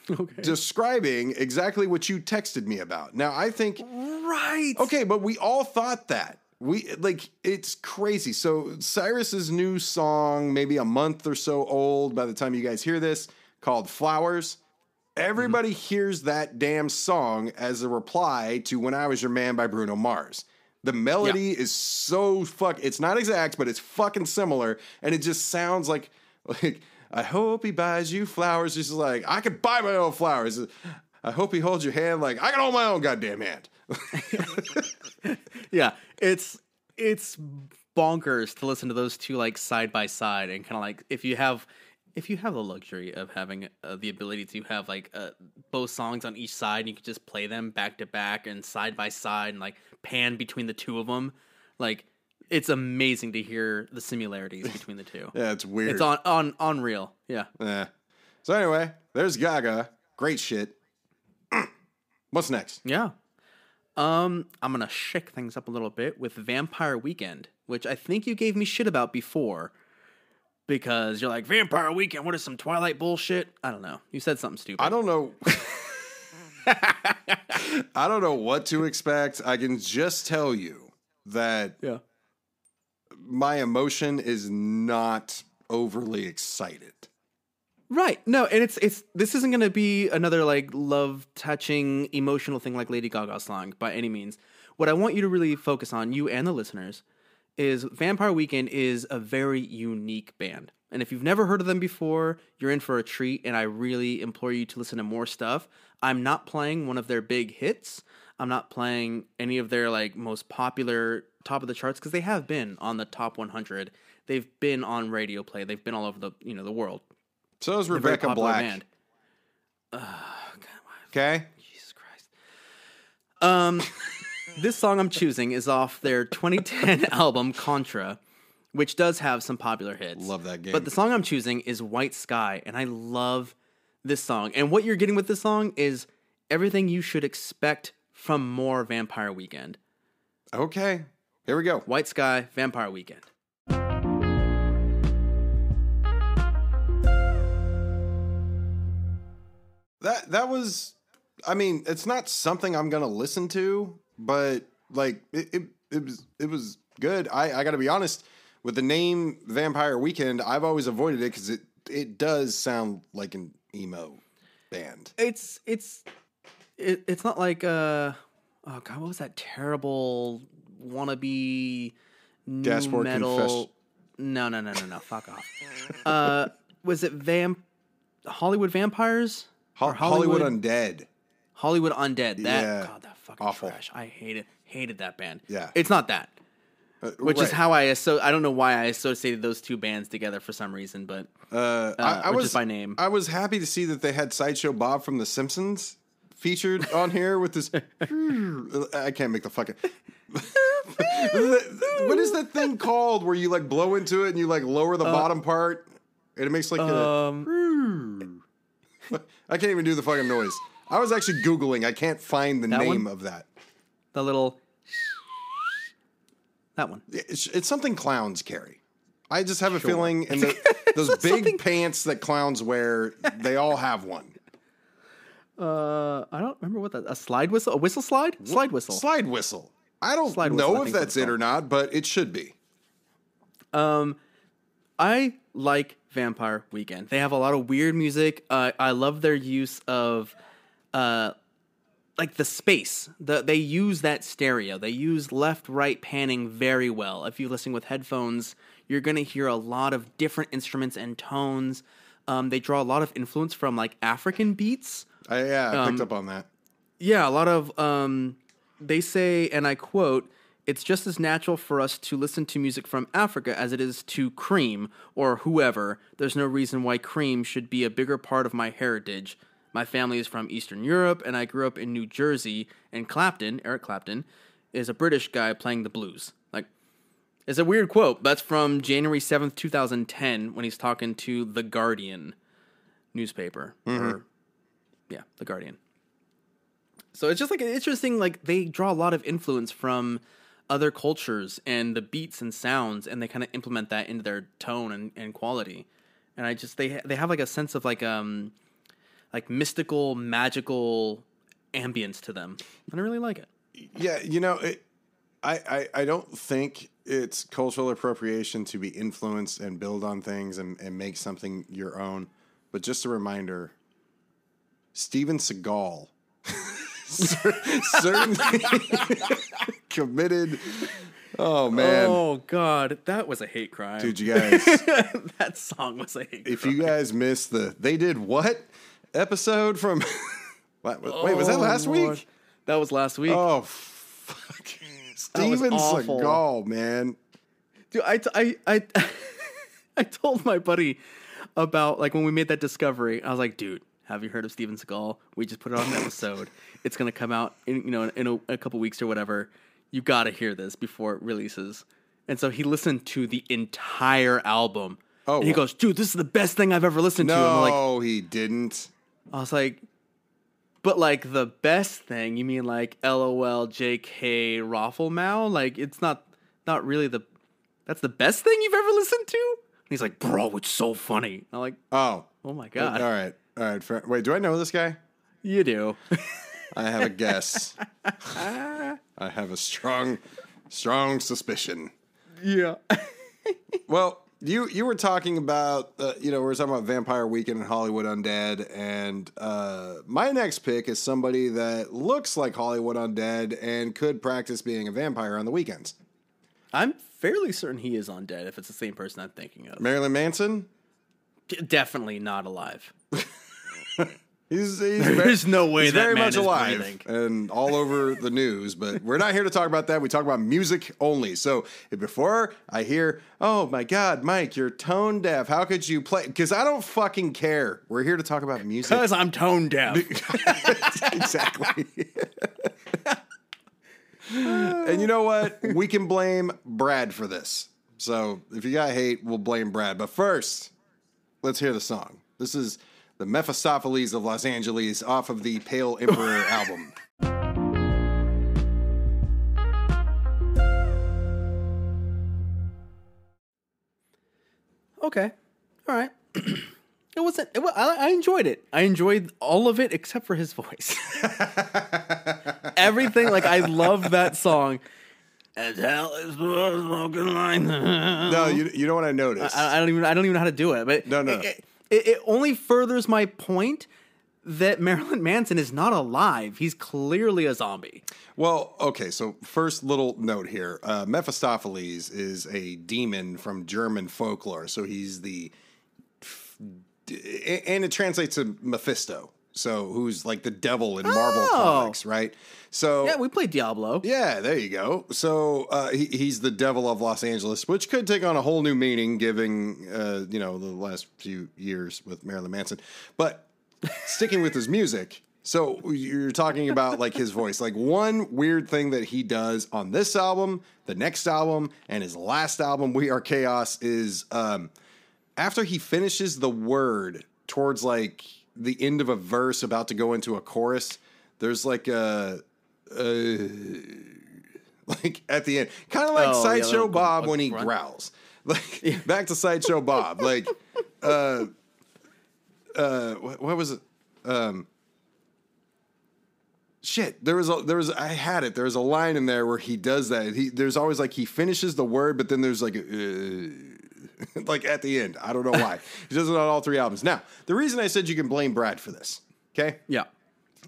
Okay.
describing exactly what you texted me about. Now I think
right.
okay, but we all thought that. We like it's crazy. So Cyrus's new song, maybe a month or so old by the time you guys hear this, called Flowers. Everybody
Mm-hmm.
hears that damn song as a reply to When I Was Your Man by Bruno Mars. The melody is so fuck it's not exact, but it's fucking similar, and it just sounds like like I hope he buys you flowers. Just like I can buy my own flowers. I hope he holds your hand like I can hold my own goddamn hand.
Yeah. It's it's bonkers to listen to those two like side by side and kind of like if you have if you have the luxury of having uh, the ability to have like uh, both songs on each side, and you can just play them back to back and side by side and like pan between the two of them. Like it's amazing to hear the similarities between the two.
Yeah, it's weird.
It's on on unreal. Yeah.
Yeah. So anyway, there's Gaga. Great shit. What's next?
Yeah. Um, I'm gonna shake things up a little bit with Vampire Weekend, which I think you gave me shit about before. Because you're like, Vampire Weekend, what is some Twilight bullshit? I don't know. You said something stupid.
I don't know. I don't know what to expect. I can just tell you that
yeah.
My emotion is not overly excited.
Right. No, and it's it's this isn't gonna be another like love touching emotional thing like Lady Gaga's song by any means. What I want you to really focus on, you and the listeners, is Vampire Weekend is a very unique band. And if you've never heard of them before, you're in for a treat, and I really implore you to listen to more stuff. I'm not playing one of their big hits. I'm not playing any of their like most popular top of the charts because they have been on the top 100. They've been on radio play. They've been all over the you know the world.
So is
They're a very
Rebecca Black. Okay.
Jesus Christ. Um, this song I'm choosing is off their 2010 album Contra, which does have some popular hits.
Love that game.
But the song I'm choosing is White Sky, and I love this song. And what you're getting with this song is everything you should expect from more Vampire Weekend.
Okay. Here we go.
White Sky, Vampire Weekend.
That that was I mean, it's not something I'm gonna listen to, but like it it, it was it was good. I, I gotta be honest, with the name Vampire Weekend, I've always avoided it because it it does sound like an emo band.
It's it's it, it's not like uh oh god what was that terrible wannabe
nu
metal no no no no no fuck off uh was it vamp Hollywood vampires
Ho-
Or
Hollywood, Undead.
Hollywood Undead that
Yeah.
god that fucking
Awful.
trash I hated hated that band
Yeah.
it's not that
Uh,
which is how I so I don't know why I associated those two bands together for some reason but
Uh, I, I was
by name.
I was happy to see that they had Sideshow Bob from The Simpsons featured on here with this. I can't make the fucking. What is that thing called where you like blow into it and you like lower the bottom part and it makes like
um
a. I can't even do the fucking noise. I was actually googling. I can't find the
That
name
one?
of that.
the little that one
It's, it's something clowns carry. I just have a
Sure.
feeling in the, those big
Something-
pants that clowns wear, they all have one.
Uh, I don't remember what that a slide whistle, a whistle slide, slide whistle.
Slide whistle. I don't know if that's it or not, but it should be.
Um, I like Vampire Weekend. They have a lot of weird music. Uh, I love their use of, uh, like the space. The they use that stereo. They use left right panning very well. If you're listening with headphones, you're gonna hear a lot of different instruments and tones. Um, they draw a lot of influence from like African beats.
I, yeah, I
Um,
picked up on that.
Yeah, a lot of um they say and I quote, it's just as natural for us to listen to music from Africa as it is to Cream or whoever. There's no reason why Cream should be a bigger part of my heritage. My family is from Eastern Europe and I grew up in New Jersey and Clapton, Eric Clapton, is a British guy playing the blues. Like it's a weird quote. That's from January 7th, 2010 when he's talking to The Guardian newspaper or mm-hmm. yeah, The Guardian. So it's just like an interesting like they draw a lot of influence from other cultures and the beats and sounds and they kind of implement that into their tone and, and quality. And I just they they have like a sense of like um like mystical magical ambience to them. And I really like it.
Yeah, you know, it, I, I I don't think it's cultural appropriation to be influenced and build on things and, and make something your own. But just a reminder, Steven Seagal certainly committed. Oh man,
Oh god, that was a hate crime.
dude, you guys.
that song was a hate
if
crime.
you guys missed the they did what episode from what, wait was that
Oh,
last
Lord.
week
That was last week.
oh fuck steven seagal man
Dude, I, t- I, I, I told my buddy about like when we made that discovery. I was like, dude, have you heard of Steven Seagal? We just put it on an episode. it's gonna come out in you know in a, a couple weeks or whatever. You gotta hear this before it releases. And so he listened to the entire album.
Oh,
and he goes, dude, this is the best thing I've ever listened to. And I'm like,
no he didn't
I was like, but like the best thing, you mean like LOL JK Rafflemow? Like it's not not really the that's the best thing you've ever listened to? And he's like, bro, it's so funny. I'm like,
oh
oh my god,
right all right fair. wait do i know this guy
you do.
i have a guess i have a strong strong suspicion
yeah.
Well, you you were talking about uh, you know we were talking about Vampire Weekend and Hollywood Undead, and uh, my next pick is somebody that looks like Hollywood Undead and could practice being a vampire on the weekends.
I'm fairly certain he is undead. if it's the same person I'm thinking of.
Marilyn Manson.
D- Definitely not alive.
He's, he's
There's no way
he's
that
very
man
much
is
alive
breathing.
and all over the news. But we're not here to talk about that. We talk about music only. So before I hear, "Oh my God, Mike, you're tone deaf. How could you play?" Because I don't fucking care. We're here to talk about music.
Because I'm tone deaf.
exactly. and you know what? We can blame Brad for this. So if you got hate, we'll blame Brad. But first, let's hear the song. This is the Mephistopheles of Los Angeles off of the Pale Emperor album.
Okay. All right. it wasn't. It, I, I enjoyed it. I enjoyed all of it except for his voice. Everything. Like I love that song. And hell is smoking line.
No, you, you know what I noticed?
I, I don't even. I don't even know how to do it. But
No, no.
It, it, it only furthers my point that Marilyn Manson is not alive. He's clearly a zombie.
Well, okay, so first little note here. Uh, Mephistopheles is a demon from German folklore. So he's the. And it translates to Mephisto. So who's like the devil in Marvel
Oh.
comics, right? So
Yeah, we played Diablo.
yeah, there you go. So uh, he, he's the devil of Los Angeles, which could take on a whole new meaning, given uh, you know the last few years with Marilyn Manson. But sticking with his music, so you're talking about like his voice. Like one weird thing that he does on this album, the next album, and his last album, We Are Chaos, is um, after he finishes the word towards like the end of a verse, about to go into a chorus. There's like a uh, like at the end, kind of like
Oh,
Sideshow
the-
Bob when he
front.
growls. Like back to Sideshow Bob. Like, uh, uh, what, what was it? Um, shit. There was a there was I had it. There was a line in there where he does that. He there's always like he finishes the word, but then there's like. Uh, like at the end, I don't know why he does it on all three albums. Now, the reason I said you can blame Brad for this, okay?
Yeah.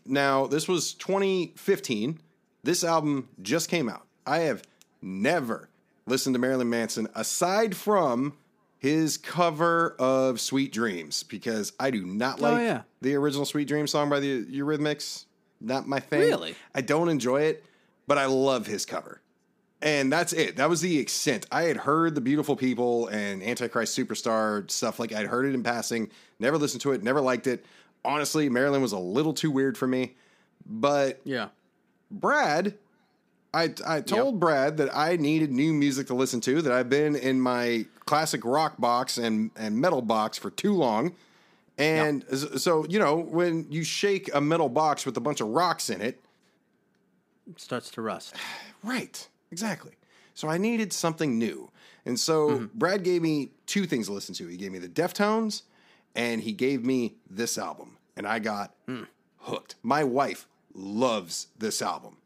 Now, this was 2015. This album just came out. I have never listened to Marilyn Manson aside from his cover of Sweet Dreams because I do not oh, like
yeah.
the original Sweet Dreams song by the Eurythmics. Not my thing.
Really?
I don't enjoy it, but I love his cover. And that's it. That was the extent. I had heard the Beautiful People and Antichrist Superstar stuff. Like I'd heard it in passing, never listened to it, never liked it. Honestly, Marilyn was a little too weird for me. But
Yeah.
Brad, I I told Brad that I needed new music to listen to. That I've been in my classic rock box and and metal box for too long. And s- so you know when you shake a metal box with a bunch of rocks in it, it
starts to rust.
Right. Exactly. So I needed something new. And so mm-hmm. Brad gave me two things to listen to. He gave me the Deftones and he gave me this album. And I got hooked. My wife loves this album.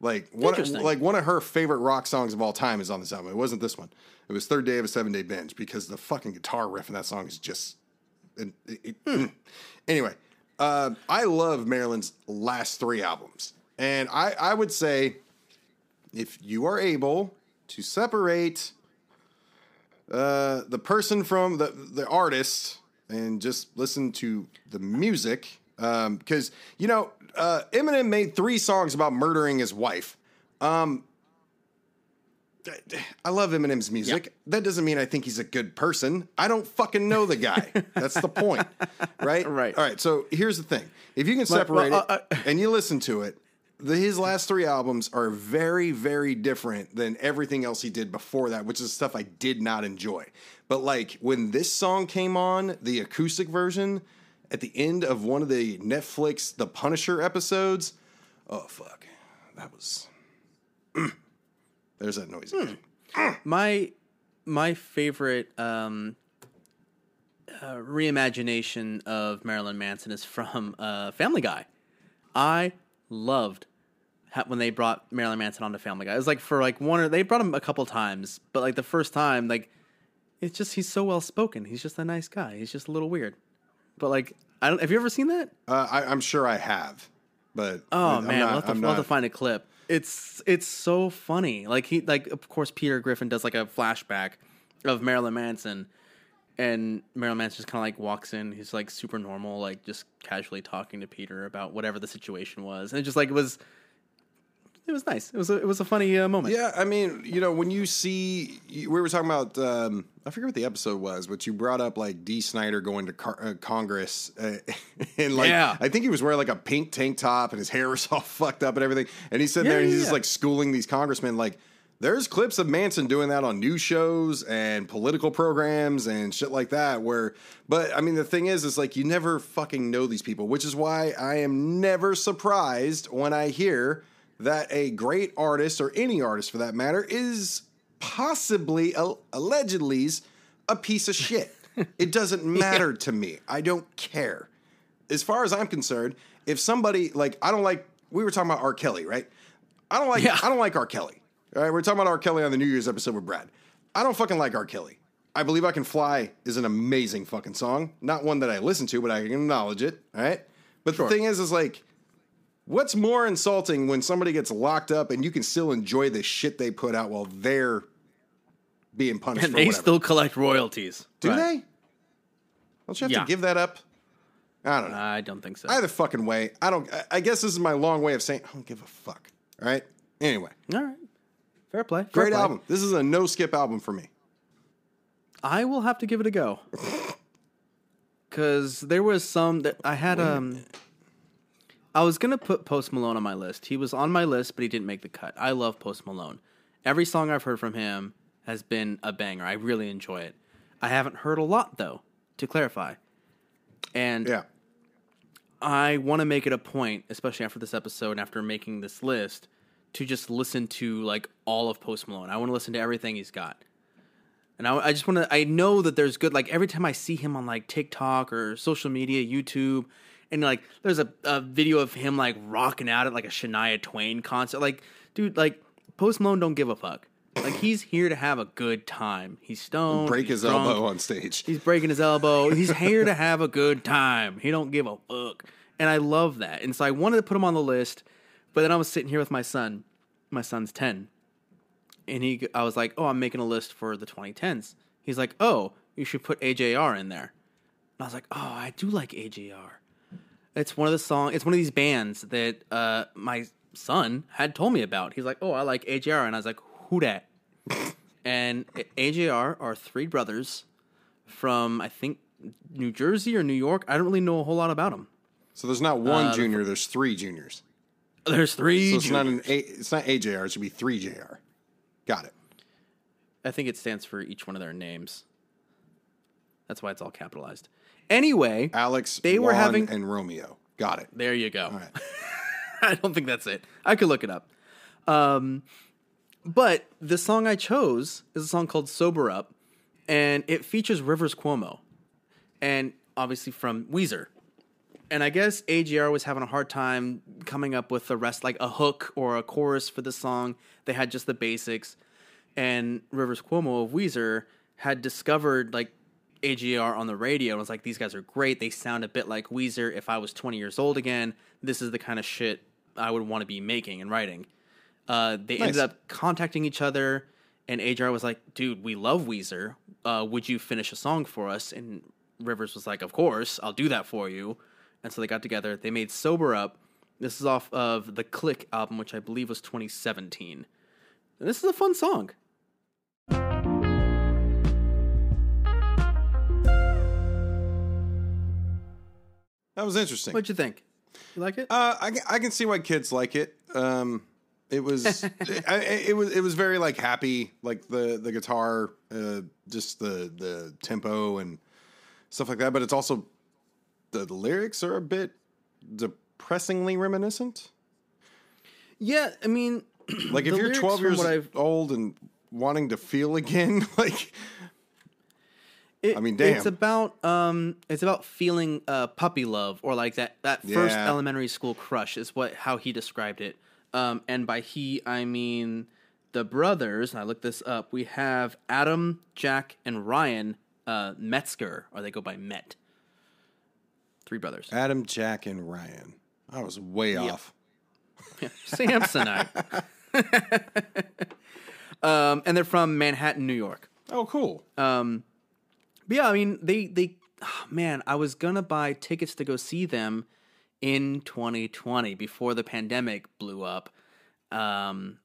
Like one, like one of her favorite rock songs of all time is on this album. It wasn't this one. It was Third Day of a Seven Day Binge because the fucking guitar riff in that song is just. It, it- mm. Anyway, uh, I love Marilyn's last three albums, and I, I would say if you are able to separate uh, the person from the the artist and just listen to the music, because you know uh, Eminem made three songs about murdering his wife. Um, I love Eminem's music. That doesn't mean I think he's a good person. I don't fucking know the guy. That's the point, right?
Right.
All right. So here's the thing: if you can separate
well, uh,
it and you listen to it, the, his last three albums are very, very different than everything else he did before that, which is stuff I did not enjoy. But like when this song came on, the acoustic version at the end of one of the Netflix The Punisher episodes, oh fuck, that was. There's that noise again.
My my favorite um, uh, reimagination of Marilyn Manson is from uh, Family Guy. I loved when they brought Marilyn Manson onto Family Guy. It was like for like one or they brought him a couple times, but like the first time, like it's just he's so well spoken. He's just a nice guy. He's just a little weird, but like I don't. Have you ever seen that?
Uh, I, I'm sure I have, but
Oh
I'm
man,
not-
we'll, have to,
I'm
we'll have to find a clip. It's it's so funny. Like he like of course Peter Griffin does like a flashback of Marilyn Manson, and Marilyn Manson just kind of like walks in. He's like super normal, like just casually talking to Peter about whatever the situation was, and it just like it was. It was nice. It was a, it was a funny uh, moment.
Yeah, I mean, you know, when you see, we were talking about, um, I forget what the episode was, but you brought up like Dee Snider going to car- uh, Congress, uh, and like,
Yeah.
I think he was wearing like a pink tank top, and his hair was all fucked up and everything, and he's sitting
Yeah,
there and
yeah,
he's just like schooling these congressmen, like. There's clips of Manson doing that on news shows and political programs and shit like that. Where, but I mean, the thing is, is like you never fucking know these people, which is why I am never surprised when I hear that a great artist or any artist for that matter is possibly al- allegedly a piece of shit. it doesn't matter to me. I don't care. As far as I'm concerned, if somebody like I don't like we were talking about R. Kelly, right? I don't like
Yeah.
I don't like R. Kelly. All right, we're talking about R. Kelly on the New Year's episode with Brad. I don't fucking like R. Kelly. I believe I can fly is an amazing fucking song. Not one that I listen to, but I can acknowledge it. All right. But the thing is, is like, what's more insulting when somebody gets locked up and you can still enjoy the shit they put out while they're being punished
and they
whatever.
still collect royalties.
do
Right.
they? Don't you have
Yeah.
to give that up? I don't know.
I don't think so.
Either fucking way. I don't. I- I guess this is my long way of saying I don't give a fuck. All right. Anyway,
All right, fair play. Fair
great
play.
album. This is a no skip album for me.
I will have to give it a go. Cause there was some that I had um I was gonna put Post Malone on my list. He was on my list, but he didn't make the cut. I love Post Malone. Every song I've heard from him has been a banger. I really enjoy it. I haven't heard a lot though, to clarify. And
Yeah.
I want to make it a point, especially after this episode and after making this list, to just listen to like all of Post Malone. I want to listen to everything he's got. And I, I just want to, I know that there's good, like every time I see him on like TikTok or social media, YouTube, and like there's a, a video of him like rocking out at like a Shania Twain concert. Like, dude, like Post Malone don't give a fuck. Like he's here to have a good time. He's stoned.
Break
he's
his
drunk,
elbow on stage.
He's breaking his elbow. He's here to have a good time. He don't give a fuck. And I love that. And so I wanted to put him on the list, but then I was sitting here with my son. My son's 10. And he I was like, "Oh, I'm making a list for the 2010s." He's like, "Oh, you should put AJR in there." And I was like, "Oh, I do like AJR." It's one of the song. It's one of these bands that uh, my son had told me about. He's like, "Oh, I like AJR," and I was like, "Who dat?" and AJR are three brothers from I think New Jersey or New York. I don't really know a whole lot about them.
So there's not one
Uh,
junior. There's three juniors.
There's three.
So it's not
juniors.
an A. It's not AJR. It should be three JR. Got it.
I think it stands for each one of their names. That's why it's all capitalized. Anyway,
Alex,
They were having-
and Romeo. Got it.
there you go.
Right.
I don't think that's it. I could look it up. Um, but the song I chose is a song called "Sober Up," and it features Rivers Cuomo, and obviously from Weezer. And I guess AJR was having a hard time coming up with the rest, like a hook or a chorus for the song. They had just the basics, and Rivers Cuomo of Weezer had discovered like AJR on the radio and was like, "These guys are great. They sound a bit like Weezer. If I was 20 years old again, this is the kind of shit I would want to be making and writing." Uh, they
Nice.
ended up contacting each other, and AJR was like, "Dude, we love Weezer. Uh, would you finish a song for us?" And Rivers was like, "Of course, I'll do that for you." And so they got together. They made "Sober Up." This is off of the Click album, which I believe was 2017. And this is a fun song.
That was interesting.
What'd you think? You like it?
Uh, I, can- I can see why kids like it. Um, it was it, I- it was it was very like happy, like the the guitar, uh, just the the tempo and stuff like that. But it's also the, the lyrics are a bit depressingly reminiscent.
yeah, I mean,
Like if you're 12 years old and wanting to feel again, like
It,
I mean,
it's about um, it's about feeling uh, puppy love or like that that first
Yeah.
elementary school crush is what how he described it. Um, and by he, I mean the brothers. And I looked this up. We have Adam, Jack, and Ryan uh, Metzger, or they go by Met. Three brothers.
Adam, Jack, and Ryan. I was way off.
Samsonite. um, and they're from Manhattan, New York.
Oh, cool.
Um, but yeah, I mean, they they oh, man, I was gonna buy tickets to go see them in 2020 before the pandemic blew up. Um,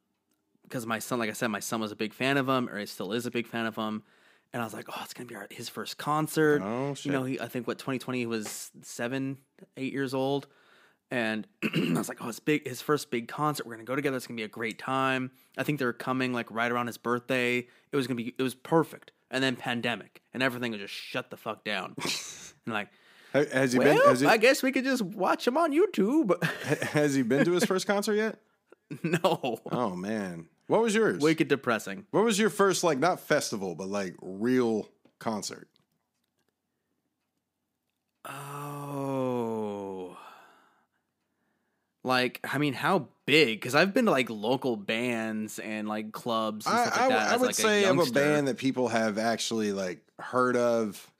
because my son, like I said, my son was a big fan of them, or he still is a big fan of them. And I was like, oh, it's gonna be our, his first concert.
Oh,
You know, he I think what 2020 he was seven, eight years old, and I was like, oh, it's big, his first big concert. We're gonna go together. It's gonna be a great time. I think they were coming like right around his birthday. It was gonna be, it was perfect. And then pandemic, and everything was just shut the fuck down. and like,
Has he
well,
been? Has he,
I guess we could just watch him on YouTube.
has he been to his first concert yet?
no,
Oh man, what was yours?
wicked depressing.
What was your first like not festival but like real concert?
Oh. Like, I mean, how big? Because I've been to like local bands and like clubs and
I,
stuff
I
like that.
I
as,
would
like,
say
a
of a band that people have actually like heard of.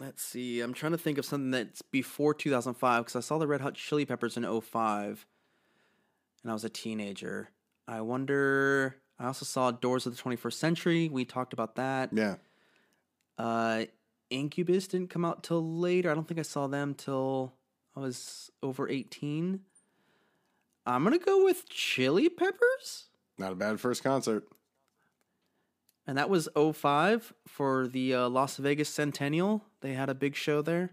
Let's see. I'm trying to think of something that's before 2005 because I saw the Red Hot Chili Peppers in 05 and I was a teenager. I wonder. I also saw Doors of the 21st Century. We talked about that.
Yeah,
Uh, Incubus didn't come out till later. I don't think I saw them till I was over 18. I'm going to go with Chili Peppers.
not a bad first concert.
And that was 05 for the uh, Las Vegas Centennial. They had a big show there.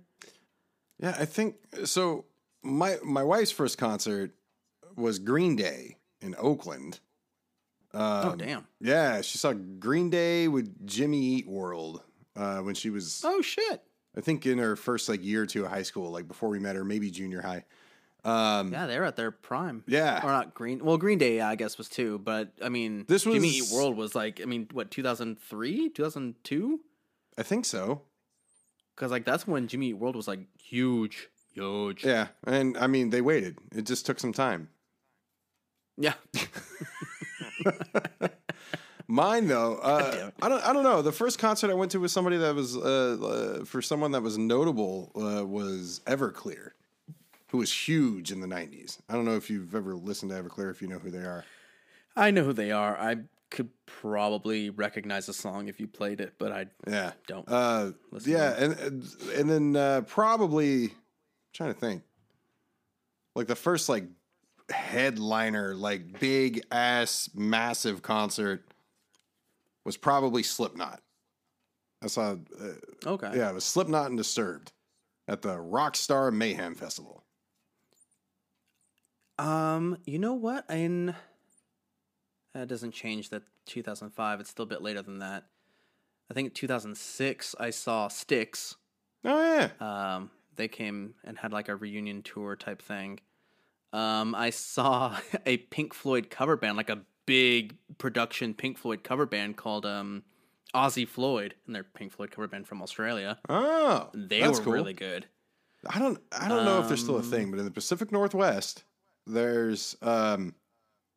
Yeah, I think so. My my wife's first concert was Green Day in Oakland.
oh,
Um,
damn.
Yeah, she saw Green Day with Jimmy Eat World uh, when she was,
Oh, shit.
I think, in her first like year or two of high school, like before we met her, maybe junior high. Um,
Yeah, they're at their prime.
Yeah.
Or not Green. Well, Green Day, I guess, was too. But, I mean,
This was Jimmy
Eat World was like, I mean, what, 2003? 2002?
I think so.
Because, like, that's when Jimmy Eat World was like huge. Huge.
Yeah, and I mean they waited. It just took some time.
Yeah.
Mine though, uh. I don't. I don't know. The first concert I went to was somebody that was uh, uh, for someone that was notable uh, was Everclear, who was huge in the '90s. I don't know if you've ever listened to Everclear, if you know who they are.
I know who they are. I could probably recognize a song if you played it, but I
Yeah,
Don't
Uh,
listen
yeah, and and- and then uh, probably I'm trying to think, like the first like headliner, like big ass massive concert was probably Slipknot. I saw, uh,
okay.
yeah, it was Slipknot and Disturbed at the Rockstar Mayhem Festival.
Um, you know what? In that doesn't change that 2005. It's still a bit later than that. I think 2006 I saw Styx.
Oh yeah,
Um, they came and had like a reunion tour type thing. Um, I saw a Pink Floyd cover band, like a big production Pink Floyd cover band called um, Aussie Floyd, and they're Pink Floyd cover band from Australia.
Oh,
They were
cool.
really good.
I don't I don't know if they're still a thing, but in the Pacific Northwest, there's um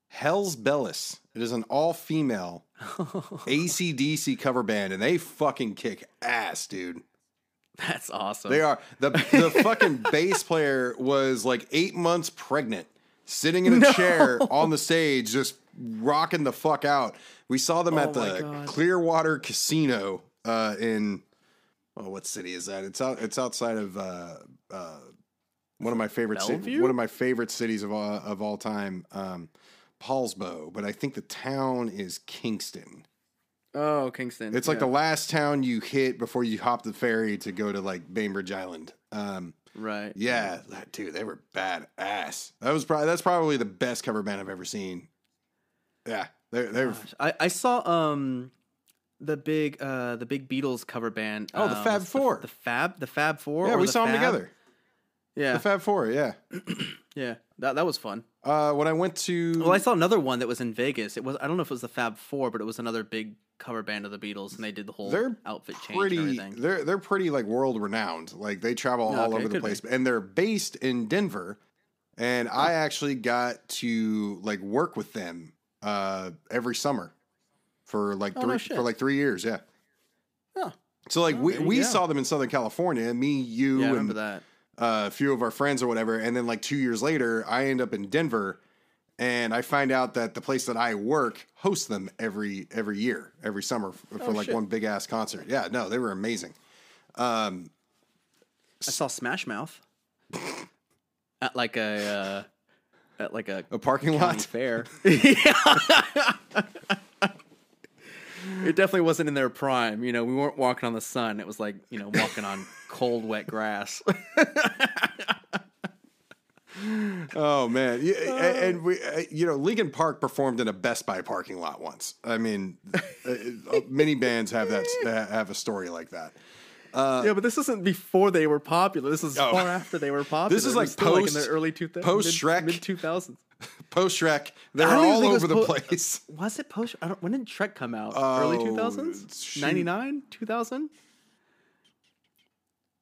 Hell's Belles. It is an all female ACDC cover band, and they fucking kick ass, dude.
That's awesome.
They are the the fucking bass player was like eight months pregnant, sitting in a chair on the stage, just rocking the fuck out. We saw them at
Oh my
the
God.
Clearwater Casino uh, in oh, what city is that? It's out. It's outside of uh, uh, one of my favorite ci- one of my favorite cities of all of all time, um, Poulsbo. But I think the town is Kingston.
oh, Kingston.
It's like
yeah.
the last town you hit before you hop the ferry to go to like Bainbridge Island. Um,
right.
yeah, that- dude, they were badass. That was probably that's probably the best cover band I've ever seen. Yeah, they're they're
Gosh, I, I saw um the big uh the big Beatles cover band.
Oh, the
um,
Fab Four.
The, Fab the Fab Four.
yeah. We
the
saw them together.
Yeah,
The Fab Four. Yeah.
yeah. That that was fun.
Uh, when I went to
Well, I saw another one that was in Vegas. It was I don't know if it was the Fab Four, but it was another big cover band of the Beatles, and they did the whole
they're
outfit change and
pretty
everything.
they're they're pretty like world renowned. Like they travel all
Okay,
over the place,
be.
and they're based in Denver. And I actually got to like work with them uh, every summer for like
Oh,
three
no
for like three years. Yeah.
Oh.
So like we, we
go.
saw them in Southern California, me, you,
Yeah,
and
that.
uh, a few of our friends or whatever. And then like two years later, I end up in Denver, and I find out that the place that I work hosts them every every year, every summer for
Oh,
like
shit.
one big ass concert. Yeah, no, they were amazing. Um,
I saw Smash Mouth at like a uh, at like a
a parking lot.
fair. It definitely wasn't in their prime. You know, we weren't walking on the sun. It was like, you know, walking on cold, wet grass.
Oh man, and we, uh, you know, Linkin Park performed in a Best Buy parking lot once. I mean, uh, uh, many bands have that have a story like that.
Uh, yeah, but this isn't before they were popular. This is
Oh.
far after they were popular.
This is like
still, like in
post-
the early 2000s.
post Shrek.
Mid 2000s.
Post Shrek, they're
I don't even
all
think it was
over the
po-
place.
Was it post? I don't, when did Shrek come out? Oh, early
Oh,
2000s?
shoot.
99? 2000?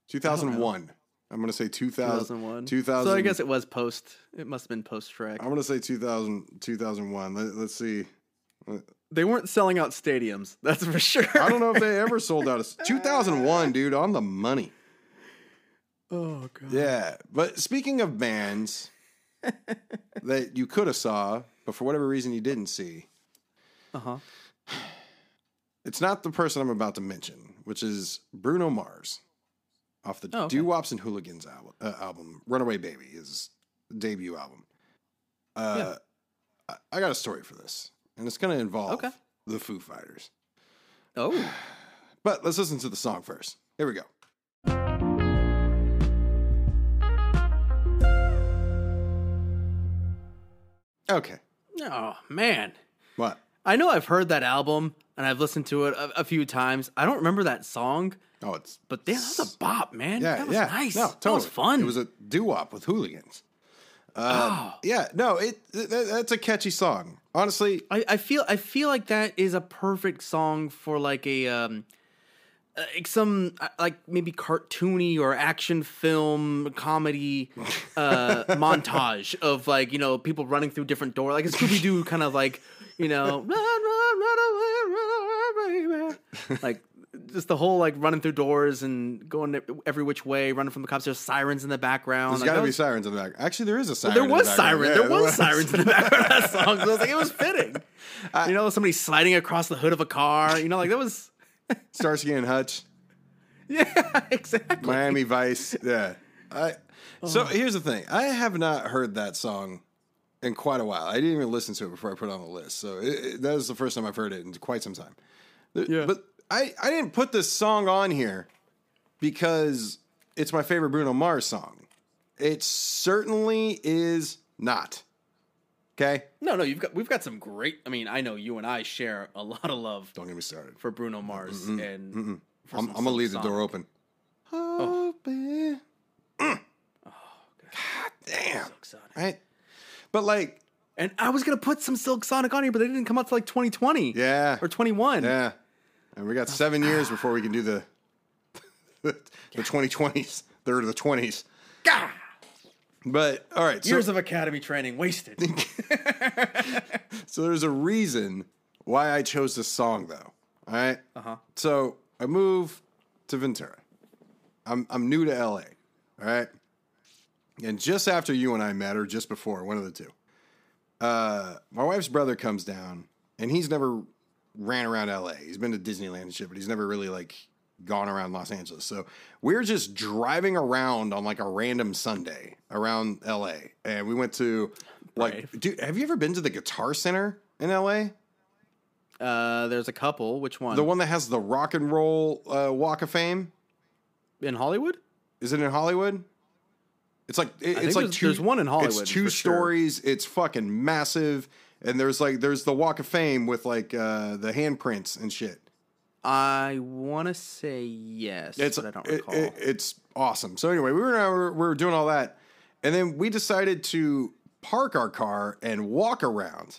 Two thousand one. I'm gonna say 2000,
2001.
2000
So I guess it was post. It must have been post Shrek.
I'm gonna say 2000, 2001. Let, let's see.
They weren't selling out stadiums. That's for sure.
I don't know if they ever sold out. A, 2001, dude, on the money.
Oh god.
Yeah, but speaking of bands that you could have saw, but for whatever reason you didn't see,
Uh huh.
it's not the person I'm about to mention, which is Bruno Mars, off the
Oh, okay.
Doo Wops and Hooligans album, uh, album. "Runaway Baby" his debut album. Uh, I, I got a story for this, and it's going to involve
Okay.
the Foo Fighters.
Oh.
But let's listen to the song first. Here we go. Okay.
Oh man.
What?
I know I've heard that album and I've listened to it a, a few times. I don't remember that song,
Oh, it's
but damn, that was a bop, man.
yeah,
that was
yeah.
nice.
No,
That was fun.
It was a doo wop with hooligans. Uh,
oh.
Yeah, no, it th- th- that's a catchy song. Honestly,
I, I feel I feel like that is a perfect song for like a um uh, like some uh, like maybe cartoony or action film comedy uh montage of like you know people running through different doors like a Scooby Doo kind of like you know run run run away run away baby like just the whole like running through doors and going every which way running from the cops there's sirens in the background
there's
like,
got to be sirens in the back. Actually, there is a siren.
there
in the
was sirens.
Yeah,
there was sirens in the background of that song. So I was like, it was fitting. you know, somebody sliding across the hood of a car. You know, like that was.
Starsky and Hutch,
Yeah, exactly.
Miami Vice. Yeah. I. So
Oh.
here's the thing. I have not heard that song in quite a while. I didn't even listen to it before I put it on the list. So it, it- that is the first time I've heard it in quite some time.
Yeah.
But I, I didn't put this song on here because it's my favorite Bruno Mars song. It certainly is not. Okay?
No, no, you've got we've got some great. I mean, I know you and I share a lot of love
Don't get me started.
for Bruno Mars, and for
I'm, I'm going to
some
leave the door open. Open. Mm. God God damn.
So excited.
Right? But like,
And I was gonna put some Silk Sonic on here, but they didn't come out till like 2020.
yeah,
Or 21.
yeah, and we got seven years before we can do the the twenty twenties, third of the twenties.
Gah!
But all right, so,
Years of academy training wasted.
so there's a reason why I chose this song, though. All right.
Uh huh.
So I move to Ventura. I'm I'm new to LA. All right. And just after you and I met, or just before, one of the two, uh, my wife's brother comes down, and he's never ran around LA. He's been to Disneyland and shit, but he's never really like gone around Los Angeles. So we're just driving around on like a random Sunday around LA, and we went to like,
Brave.
dude, have you ever been to the Guitar Center in LA?
Uh, there's a couple. Which one?
The one that has the Rock and Roll uh, Walk of Fame.
in Hollywood?
Is it in Hollywood? It's like it- it's like
there's-
two.
there's one in Hollywood,
It's two
for sure.
stories. It's fucking massive, and there's like there's the Walk of Fame with like uh, the handprints and shit.
I want to say yes,
It's
but I don't
it-
recall.
it- it's awesome. So anyway, we were, we were doing all that, and then we decided to park our car and walk around,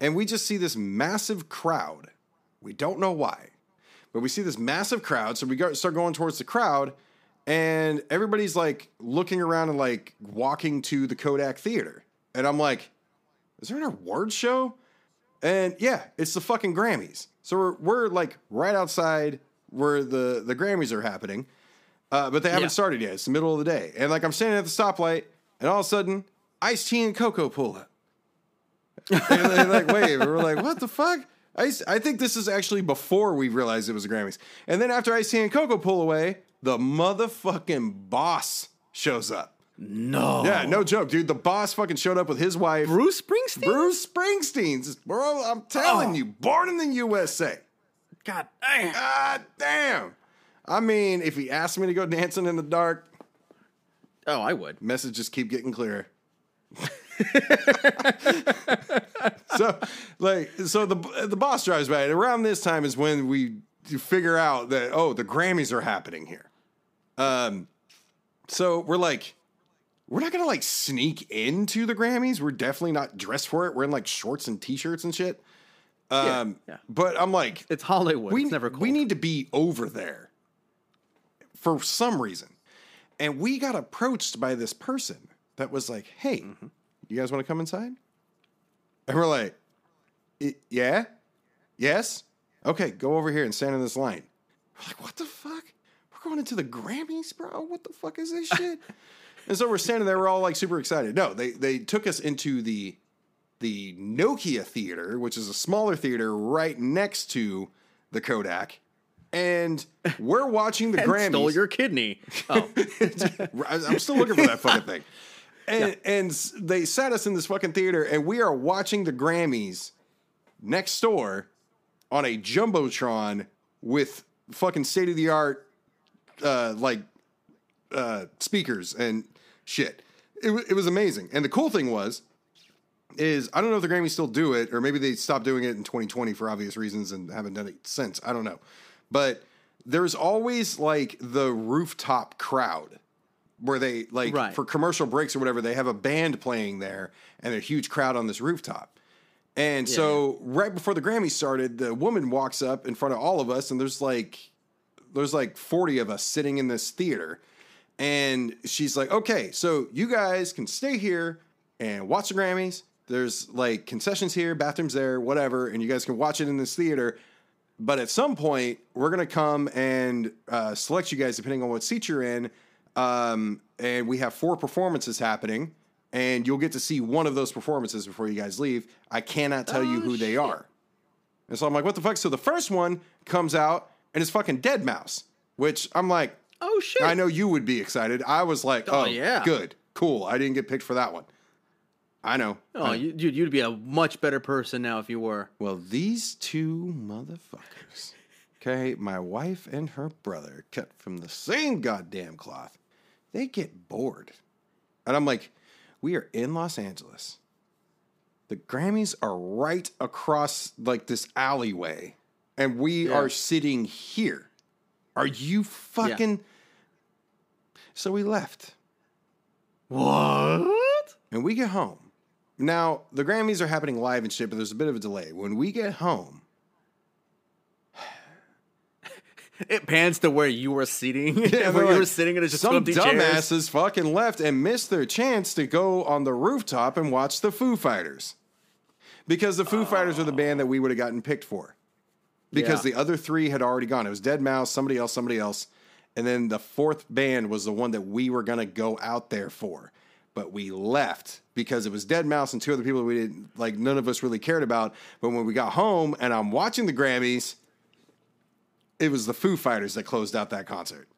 and we just see this massive crowd. We don't know why, but we see this massive crowd. So we go, start going towards the crowd, and everybody's like looking around and like walking to the Kodak Theater, and I'm like, "Is there an award show?" And yeah, it's the fucking Grammys. So we're, we're like right outside where the, the Grammys are happening. Uh, but they haven't
Yeah.
started yet. It's the middle of the day. And like I'm standing at the stoplight, and all of a sudden, Ice T and Coco pull up. and they like wave. And we're like, what the fuck? Ice, I think this is actually before we realized it was the Grammys. And then after Ice T and Coco pull away, the motherfucking boss shows up.
No.
Yeah, no joke, dude. The boss fucking showed up with his wife.
Bruce Springsteen.
Bruce Springsteen's, bro. I'm telling
Oh.
you, born in the USA.
God damn.
God damn. I mean, if he asked me to go dancing in the dark,
Oh, I would.
messages keep getting clearer. so, like, so the the boss drives by. And around this time is when we figure out that oh, the Grammys are happening here. Um, so we're like, we're not gonna like sneak into the Grammys. We're definitely not dressed for it. We're in like shorts and t-shirts and shit. Um,
yeah.
but I'm like,
It's Hollywood.
we,
it's never cold.
we need to be over there for some reason. And we got approached by this person that was like, hey,
Mm-hmm.
you guys want to come inside? And we're like, yeah, yes. Okay, go over here and stand in this line. We're like, what the fuck? We're going into the Grammys, bro? What the fuck is this shit? and so we're standing there, we're all like super excited. No, they they took us into the the Nokia Theater, which is a smaller theater right next to the Kodak. And we're watching the
and
Grammys.
stole your kidney. Oh,
I'm still looking for that fucking thing. And, and they sat us in this fucking theater, and we are watching the Grammys next door on a jumbotron with fucking state of the art, uh, like uh, speakers and shit. It, it was amazing. And the cool thing was, is I don't know if the Grammys still do it, or maybe they stopped doing it in 2020 for obvious reasons and haven't done it since. I don't know. But there's always like the rooftop crowd where they like
Right.
for commercial breaks or whatever, they have a band playing there and a huge crowd on this rooftop. And so right before the Grammys started, the woman walks up in front of all of us, and there's like there's like 40 of us sitting in this theater. And she's like, okay, so you guys can stay here and watch the Grammys. There's like concessions here, bathrooms there, whatever, and you guys can watch it in this theater. But at some point, we're gonna come and uh, select you guys depending on what seat you're in. Um, and we have four performances happening, and you'll get to see one of those performances before you guys leave. I cannot tell you
Oh,
who they are. And so I'm like, what the fuck? So the first one comes out and it's fucking Deadmau5, which I'm like,
oh shit!
I know you would be excited. I was like, oh,
Oh, yeah.
good, cool. I didn't get picked for that one. I know.
Oh,
I-
you, dude, you'd be a much better person now if you were.
well, these two motherfuckers, okay, my wife and her brother, cut from the same goddamn cloth, they get bored. And I'm like, we are in Los Angeles. The Grammys are right across like this alleyway, and we
Yeah.
are sitting here. Are you fucking. So we left.
What?
And we get home. Now, the Grammys are happening live and shit, but there's a bit of a delay. When we get home,
It pans to where you were sitting. where
they're
you were sitting and it's just
some
chairs.
dumbasses fucking left and missed their chance to go on the rooftop and watch the Foo Fighters. Because the Foo Fighters are the oh. band that we would have gotten picked for. Because
Yeah.
the other three had already gone. It was Deadmau5, somebody else, somebody else. And then the fourth band was the one that we were going to go out there for. But we left because it was Deadmau5 and two other people we didn't, like, none of us really cared about. But when we got home and I'm watching the Grammys, it was the Foo Fighters that closed out that concert.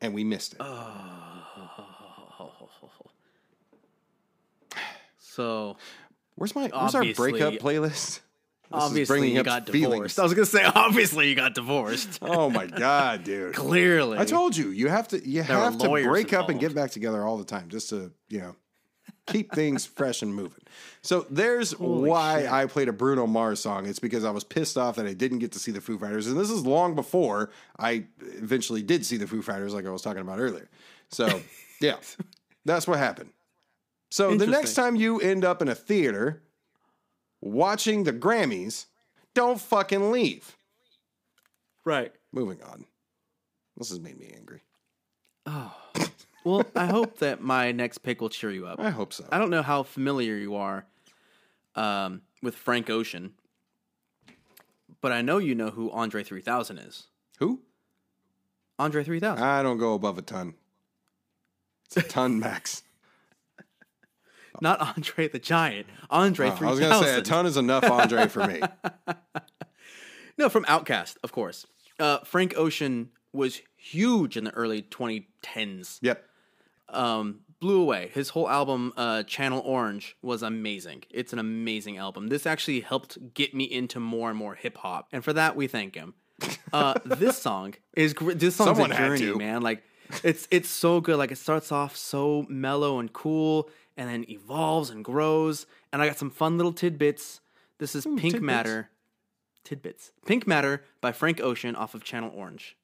And we missed it. Oh.
So
Where's my where's our breakup playlist?
Obviously you got
feelings.
divorced. I was gonna say obviously you got divorced.
Oh my god, dude!
Clearly,
I told you you have to you
were
have to break up and get back together all the time just to you know keep things fresh and moving. So there's why I played a Bruno Mars song. It's because I was pissed off that I didn't get to see the Foo Fighters, and this is long before I eventually did see the Foo Fighters, like I was talking about earlier. So yeah, that's what happened. So the next time you end up in a theater watching the Grammys, don't fucking leave.
right.
Moving on. This has made me angry. Oh.
Well, I hope that my next pick will cheer you up.
I hope so.
I don't know how familiar you are um, with Frank Ocean, but I know you know who Andre 3000 is.
Who?
Andre 3000.
I don't go above a ton. It's a ton max.
Not Andre the Giant. Andre
Oh, I was gonna say a ton is enough, Andre, for me.
No, from Outkast, of course. Uh, Frank Ocean was huge in the early 2010s.
Yep.
um, blew away. His whole album, uh, Channel Orange, was amazing. It's an amazing album. This actually helped get me into more and more hip hop, and for that we thank him. Uh, this song is this song's
Someone
a journey,
to.
man. Like it's it's so good. Like it starts off so mellow and cool, and then evolves and grows. And I got some fun little tidbits. This is hmm, Pink
tidbits.
Matter. Tidbits. Pink Matter by Frank Ocean off of Channel Orange.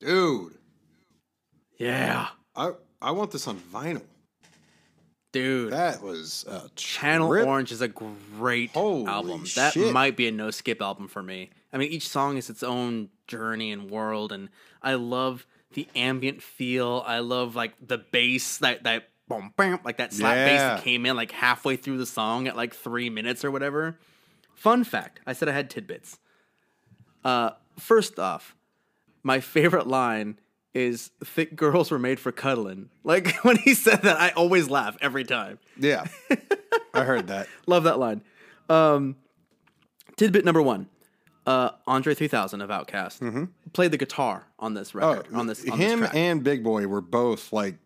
Dude.
Yeah,
I I want this on vinyl.
dude.
That was a
Channel
trip.
Orange is a great
Holy
album. That might be a no skip album for me. I mean, each song is its own journey and world, and I love the ambient feel. I love like the bass that that boom bam like that slap bass that came in like halfway through the song at like three minutes or whatever. Fun fact: I said I had tidbits. Uh, first off, my favorite line is "Thick girls were made for cuddling." Like when he said that, I always laugh every time.
Yeah. I heard that.
Love that line. Um, tidbit number one: uh, Andre 3000 of Outkast played the guitar on this record. on this, on
him
track.
and Big Boi were both like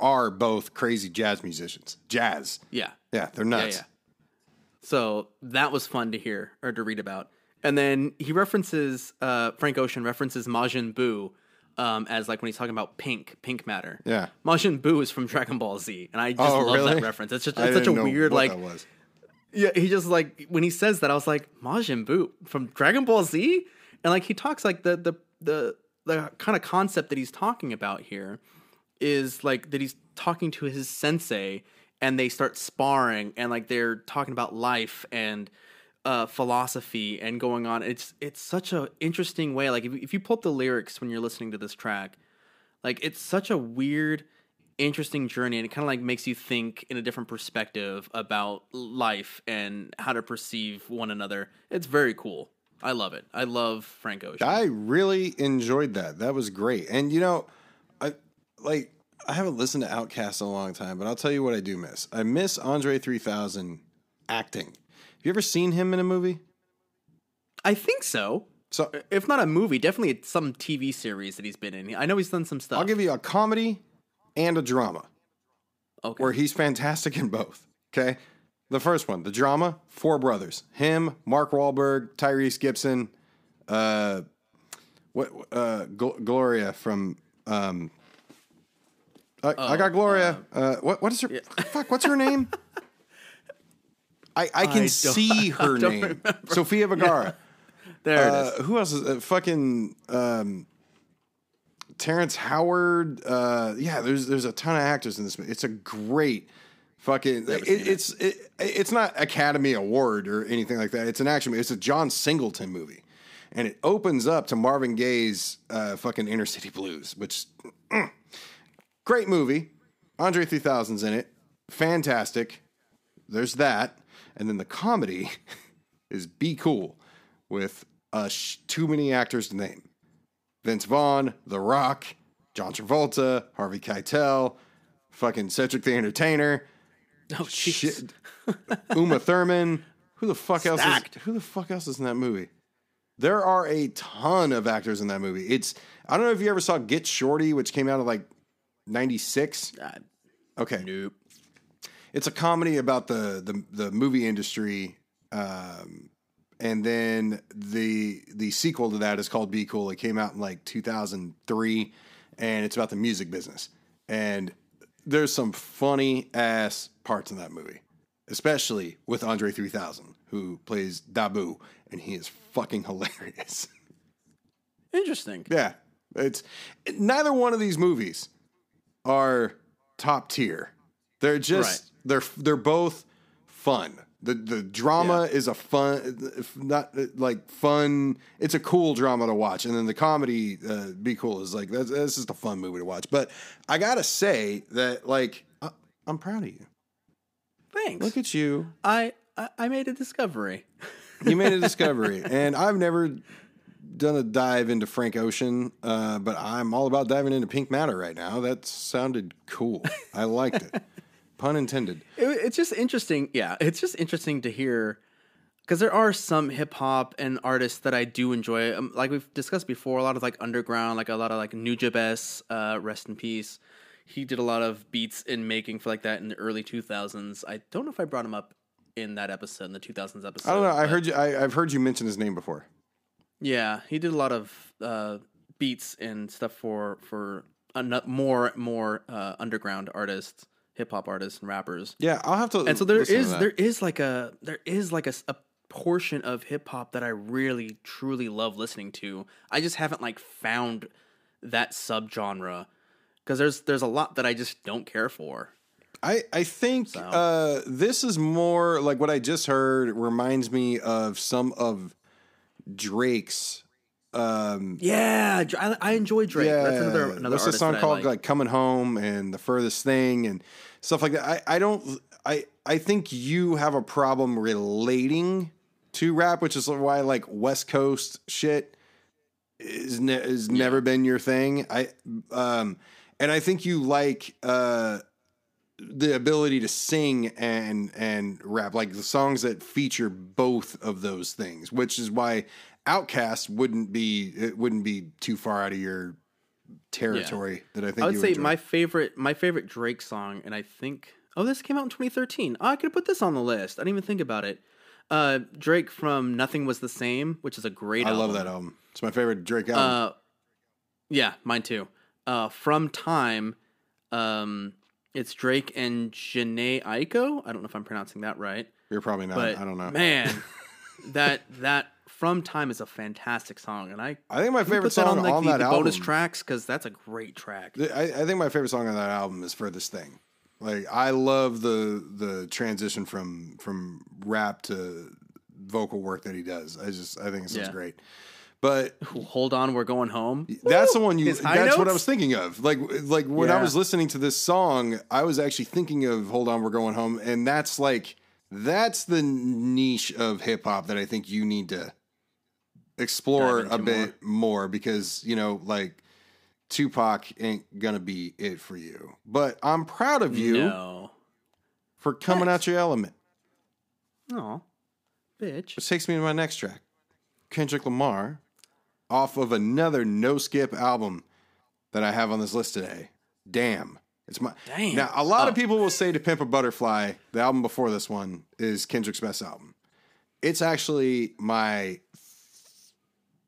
are both crazy jazz musicians. Jazz.
yeah,
Yeah, they're nuts.
yeah. So that was fun to hear or to read about. And then he references uh, Frank Ocean references Majin Buu um, as like when he's talking about pink, pink matter.
Yeah.
Majin Buu is from Dragon Ball Z, and I just
Oh,
love
really?
that reference. It's just it's such a weird like
that was.
Yeah, he just like when he says that, I was like Majin Buu from Dragon Ball Z, and like he talks like the the the the kind of concept that he's talking about here is like that he's talking to his sensei, and they start sparring, and like they're talking about life and uh, philosophy and going on. It's it's such a interesting way. Like if if you pull up the lyrics when you're listening to this track, like it's such a weird interesting journey and it kind of like makes you think in a different perspective about life and how to perceive one another it's very cool i love it i love frank ocean
I really enjoyed that. That was great. And you know, I like I haven't listened to Outkast in a long time, but I'll tell you what I do miss. I miss Andre 3000 acting. Have you ever seen him in a movie?
i think so
So
if not a movie definitely some tv series that he's been in i know he's done some stuff
I'll give you a comedy and a drama
okay
where he's fantastic in both. Okay. The first one, the drama, Four Brothers. Him, Mark Wahlberg, Tyrese Gibson, uh, what, uh, Gl- Gloria from, um, I, I got Gloria. Uh, what, what is her, fuck, what's her name? I, I can
don't-
see her name.
remember.
Sophia Vergara.
there
Uh,
is
who else is uh, fucking um, Terrence Howard. Uh, yeah, there's there's a ton of actors in this. movie. It's a great fucking. It,
it.
it's it, it's not Academy Award or anything like that. It's an action. movie. It's a John Singleton movie, and it opens up to Marvin Gaye's uh, fucking Inner City Blues, which mm, great movie. Andre 3000's in it. Fantastic. There's that, and then the comedy is Be Cool with uh, sh- too many actors to name. Vince Vaughn, The Rock, John Travolta, Harvey Keitel, fucking Cedric the Entertainer,
Oh, jeez.
shit, Uma Thurman. Who the fuck else? Is, who the fuck else is in that movie? There are a ton of actors in that movie. It's I don't know if you ever saw Get Shorty, which came out of like '96.
Uh,
Okay,
nope.
it's a comedy about the the, the movie industry um, and then the the sequel to that is called be cool. It came out in like 2003 and it's about the music business. And there's some funny ass parts in that movie especially with andre 3000 who plays dabu and he is fucking hilarious.
Interesting.
yeah. It's neither one of these movies are top tier. They're just
Right.
they're they're both fun the the drama is a fun if not like fun it's a cool drama to watch. And then the comedy uh, be cool is like that's, that's just a fun movie to watch. But i gotta say that like I, i'm proud of you.
Thanks.
look at you.
I, I I made a discovery.
you made a discovery. And i've never done a dive into frank ocean uh, but i'm all about diving into pink matter right now. That sounded cool. I liked it pun intended
It, it's just interesting. Yeah, it's just interesting to hear because there are some hip hop and artists that I do enjoy. Um, like we've discussed before, a lot of like underground, like a lot of like Nujabes, uh, rest in peace. He did a lot of beats in making for like that in the early 2000s. I don't know if I brought him up in that episode, in the 2000s episode.
i don't know i heard you I, i've heard you mention his name before
Yeah, he did a lot of uh, beats and stuff for for more more uh, underground artists, hip hop artists and rappers.
yeah i'll have to
and so there is there is like a there is like a portion of hip hop that I really truly love listening to. I just haven't like found that subgenre because there's there's a lot that I just don't care for.
I, I think uh, this is more like what I just heard reminds me of some of Drake's. Um,
Yeah, I, I enjoy Drake.
yeah,
That's another another
what's the song called?
like.
Like "Coming Home" and "The Furthest Thing" and stuff like that. I, I don't. I I think you have a problem relating to rap, which is why like West Coast shit is ne- has never been your thing. I um, and I think you like uh the ability to sing and and rap like the songs that feature both of those things which is why Outkast wouldn't be it wouldn't be too far out of your territory that i think
I would
you
say
enjoy.
my favorite my favorite Drake song, and I think oh this came out in 2013. Oh, I could put this on the list. I didn't even think about it. Uh, Drake from Nothing Was the Same, which is a great.
i
album.
love that album it's my favorite drake album
Uh, yeah, mine too. Uh, from Time, um, it's Drake and Jhené Aiko. I don't know if I'm pronouncing that right,
you're probably not
but
i don't know
Man, that that From Time is a fantastic song, and I
i think my favorite
that
song
on like
on
the,
that
the
album
bonus tracks because that's a great track.
I, I think my favorite song on that album is "Furthest Thing." Like I love the the transition from from rap to vocal work that he does. I just I think it sounds
Yeah.
great. But
Hold on, we're going home.
that's
Woo!
the one you. That's what I was thinking of. Like like when I was listening to this song, I was actually thinking of "Hold On, We're Going Home," and that's like that's the niche of hip hop that I think you need to explore a bit more. because you know like Tupac ain't gonna be it for you. But I'm proud of you
No.
for coming out your element.
Oh, bitch.
Which takes me to my next track. Kendrick Lamar off of another no skip album that I have on this list today. Damn. It's my
Damn.
Now a lot of
Oh.
people will say to Pimp a Butterfly, the album before this one, is Kendrick's best album. It's actually my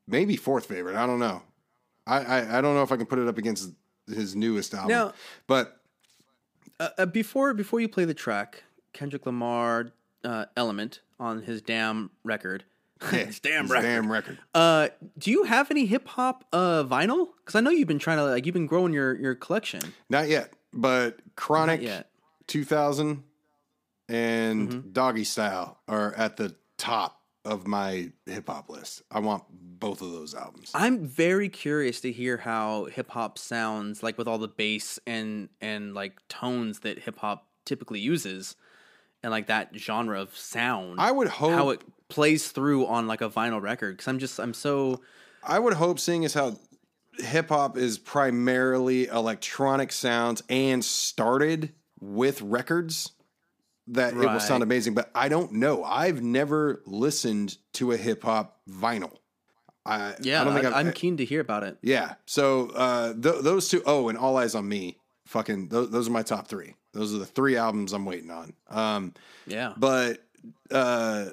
maybe fourth favorite. I don't know. I, I, I don't know if I can put it up against his newest album.
Now-
but
Uh, uh, before before you play the track, Kendrick Lamar uh, "Element" on his Damn record.
Yeah,
His damn
his
record.
Damn record.
Uh, do you have any hip hop uh vinyl? Because I know you've been trying to like you've been growing your your collection.
Not yet, but Chronic
yet.
2000 and
Mm-hmm.
Doggy Style are at the top of my hip hop list. I want both of those albums.
I'm very curious to hear how hip hop sounds like with all the bass and and like tones that hip hop typically uses, and like that genre of sound.
I would hope
how it plays through on like a vinyl record because I'm just I'm so
I would hope seeing as how hip hop is primarily electronic sounds and started with records that it will sound amazing, but I don't know. I've never listened to a hip hop vinyl. I,
yeah.
I don't think
I, am keen to hear about it.
Yeah. So uh, th- those two, oh, and All Eyez on Me. Fucking, those, those are my top three. Those are the three albums I'm waiting on. Um,
Yeah.
but uh,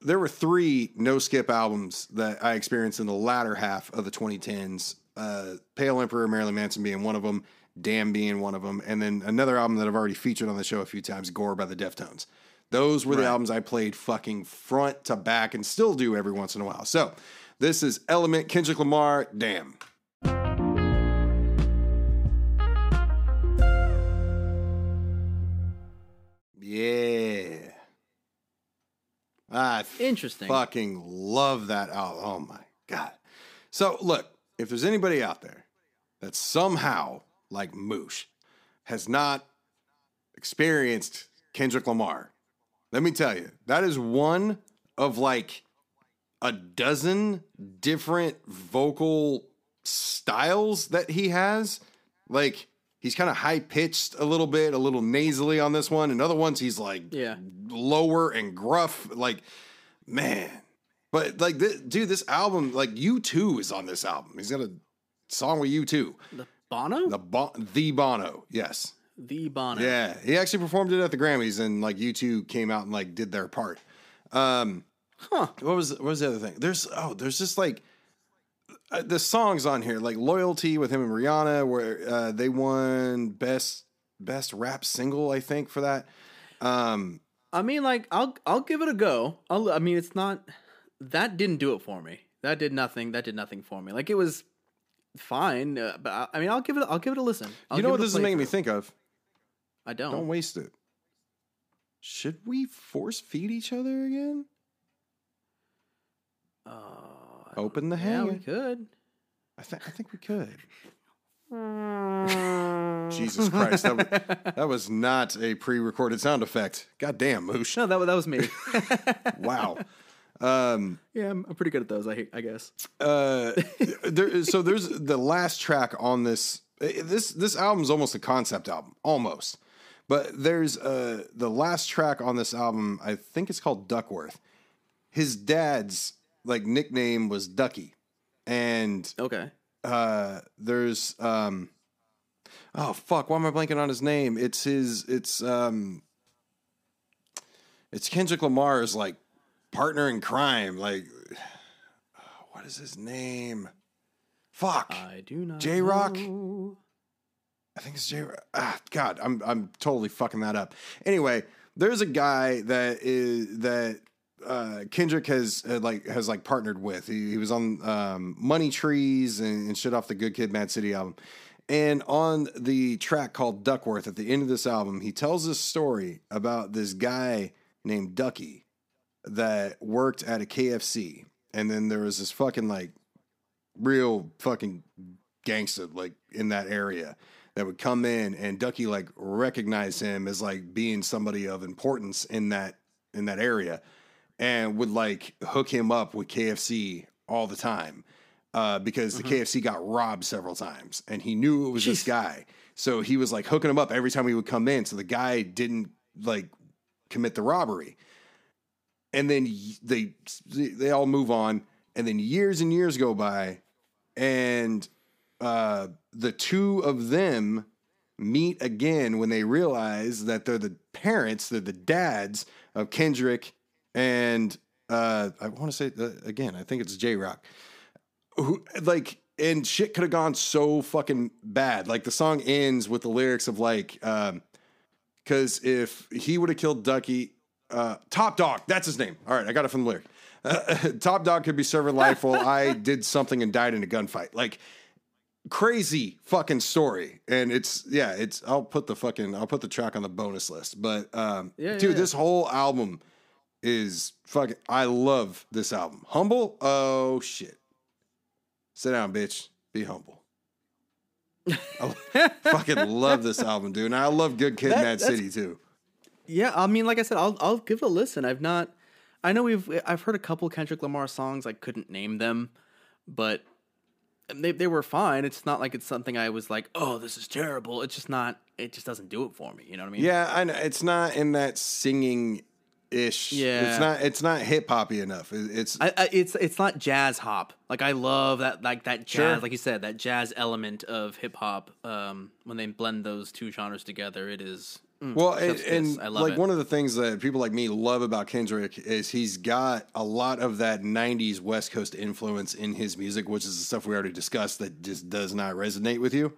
there were three no skip albums that I experienced in the latter half of the 2010s. Uh, Pale Emperor, Marilyn Manson being one of them, Damn being one of them, and then another album that I've already featured on the show a few times, Gore by the Deftones. Those were the albums I played fucking front to back and still do every once in a while. So this is Element, Kendrick Lamar, Damn. Yeah. I
Interesting.
fucking love that album. Oh my god. So look, if there's anybody out there that somehow, like Moosh, has not experienced Kendrick Lamar, let me tell you, that is one of like a dozen different vocal styles that he has. Like he's kind of high pitched a little bit, a little nasally on this one, and other ones he's like
Yeah.
lower and gruff. Like man, but like this, dude, this album, like U2 is on this album. He's got a song with U2.
The Bono.
The bon- the Bono, yes.
The Bono.
Yeah, he actually performed it at the Grammys, and like U2 came out and like did their part. Um,
Huh.
what was what was the other thing? There's oh, there's just like uh, the songs on here, like "Loyalty" with him and Rihanna, where uh, they won best best rap single, I think, for that. Um,
I mean, like, I'll I'll give it a go. I'll, I mean, it's not that didn't do it for me. That did nothing. That did nothing for me. Like, it was fine, uh, but I, I mean, I'll give it. I'll give it a listen. I'll
you know what this is making me think of?
I don't.
Don't waste it. Should we force feed each other again?
Uh,
Open the hand.
yeah, we could.
I think I think we could. Jesus Christ, that was, that was not a pre-recorded sound effect. God damn, Moosh.
No, that wa- that was me.
Wow. Um,
yeah, I'm, I'm pretty good at those. I I guess.
uh, there, so there's the last track on this. This this album's almost a concept album, almost. But there's uh the last track on this album. I think it's called Duckworth. His dad's like nickname was Ducky, and
Okay.
uh there's um oh fuck why am i blanking on his name it's his it's um it's kendrick lamar's like partner in crime like what is his name fuck
I do not.
Jay
Rock?
I think it's J. Ah, God, I'm I'm totally fucking that up. Anyway, there's a guy that is that uh, Kendrick has uh, like has like partnered with. He, he was on um, Money Trees and, and shit off the Good Kid, Mad City album. And on the track called Duckworth, at the end of this album, he tells this story about this guy named Ducky that worked at a KFC, and then there was this fucking like real fucking gangster like in that area that would come in and Ducky like recognize him as like being somebody of importance in that in that area and would like hook him up with KFC all the time uh, because the KFC got robbed several times and he knew it was this guy. So he was like hooking him up every time he would come in so the guy didn't like commit the robbery and then they they all move on and then years and years go by and uh, the two of them meet again when they realize that they're the parents, they're the dads of Kendrick and uh, I want to say uh, again, I think it's Jay Rock, who like and shit could have gone so fucking bad. Like the song ends with the lyrics of like, um, because if he would have killed Ducky, uh, Top Dawg, that's his name. All right, I got it from the lyric. Top Dawg could be serving life while I did something and died in a gunfight. Like crazy fucking story. And it's yeah, it's I'll put the fucking I'll put the track on the bonus list. But um
Yeah,
dude,
yeah,
this whole album is fucking I love this album. Humble? Oh shit. Sit down, bitch. Be humble. I fucking love this album, dude. And I love Good Kid,
That-
Mad City too.
Yeah, I mean, like I said, I'll I'll give it a listen. I've not, I know we've I've heard a couple Kendrick Lamar songs. I couldn't name them, but they they were fine. It's not like it's something I was like, oh, this is terrible. It's just not. It just doesn't do it for me. You know what I mean?
Yeah, I know. It's not in that singing ish.
Yeah.
It's not it's not hip hoppy enough. It- It's
I, I, it's it's not jazz hop. Like I love that like that jazz,
Sure.
like you said, that jazz element of hip hop. Um, when they blend those two genres together, it is. Mm,
well, and, and like
it.
one of the things that people like me love about Kendrick is he's got a lot of that '90s West Coast influence in his music, which is the stuff we already discussed that just does not resonate with you.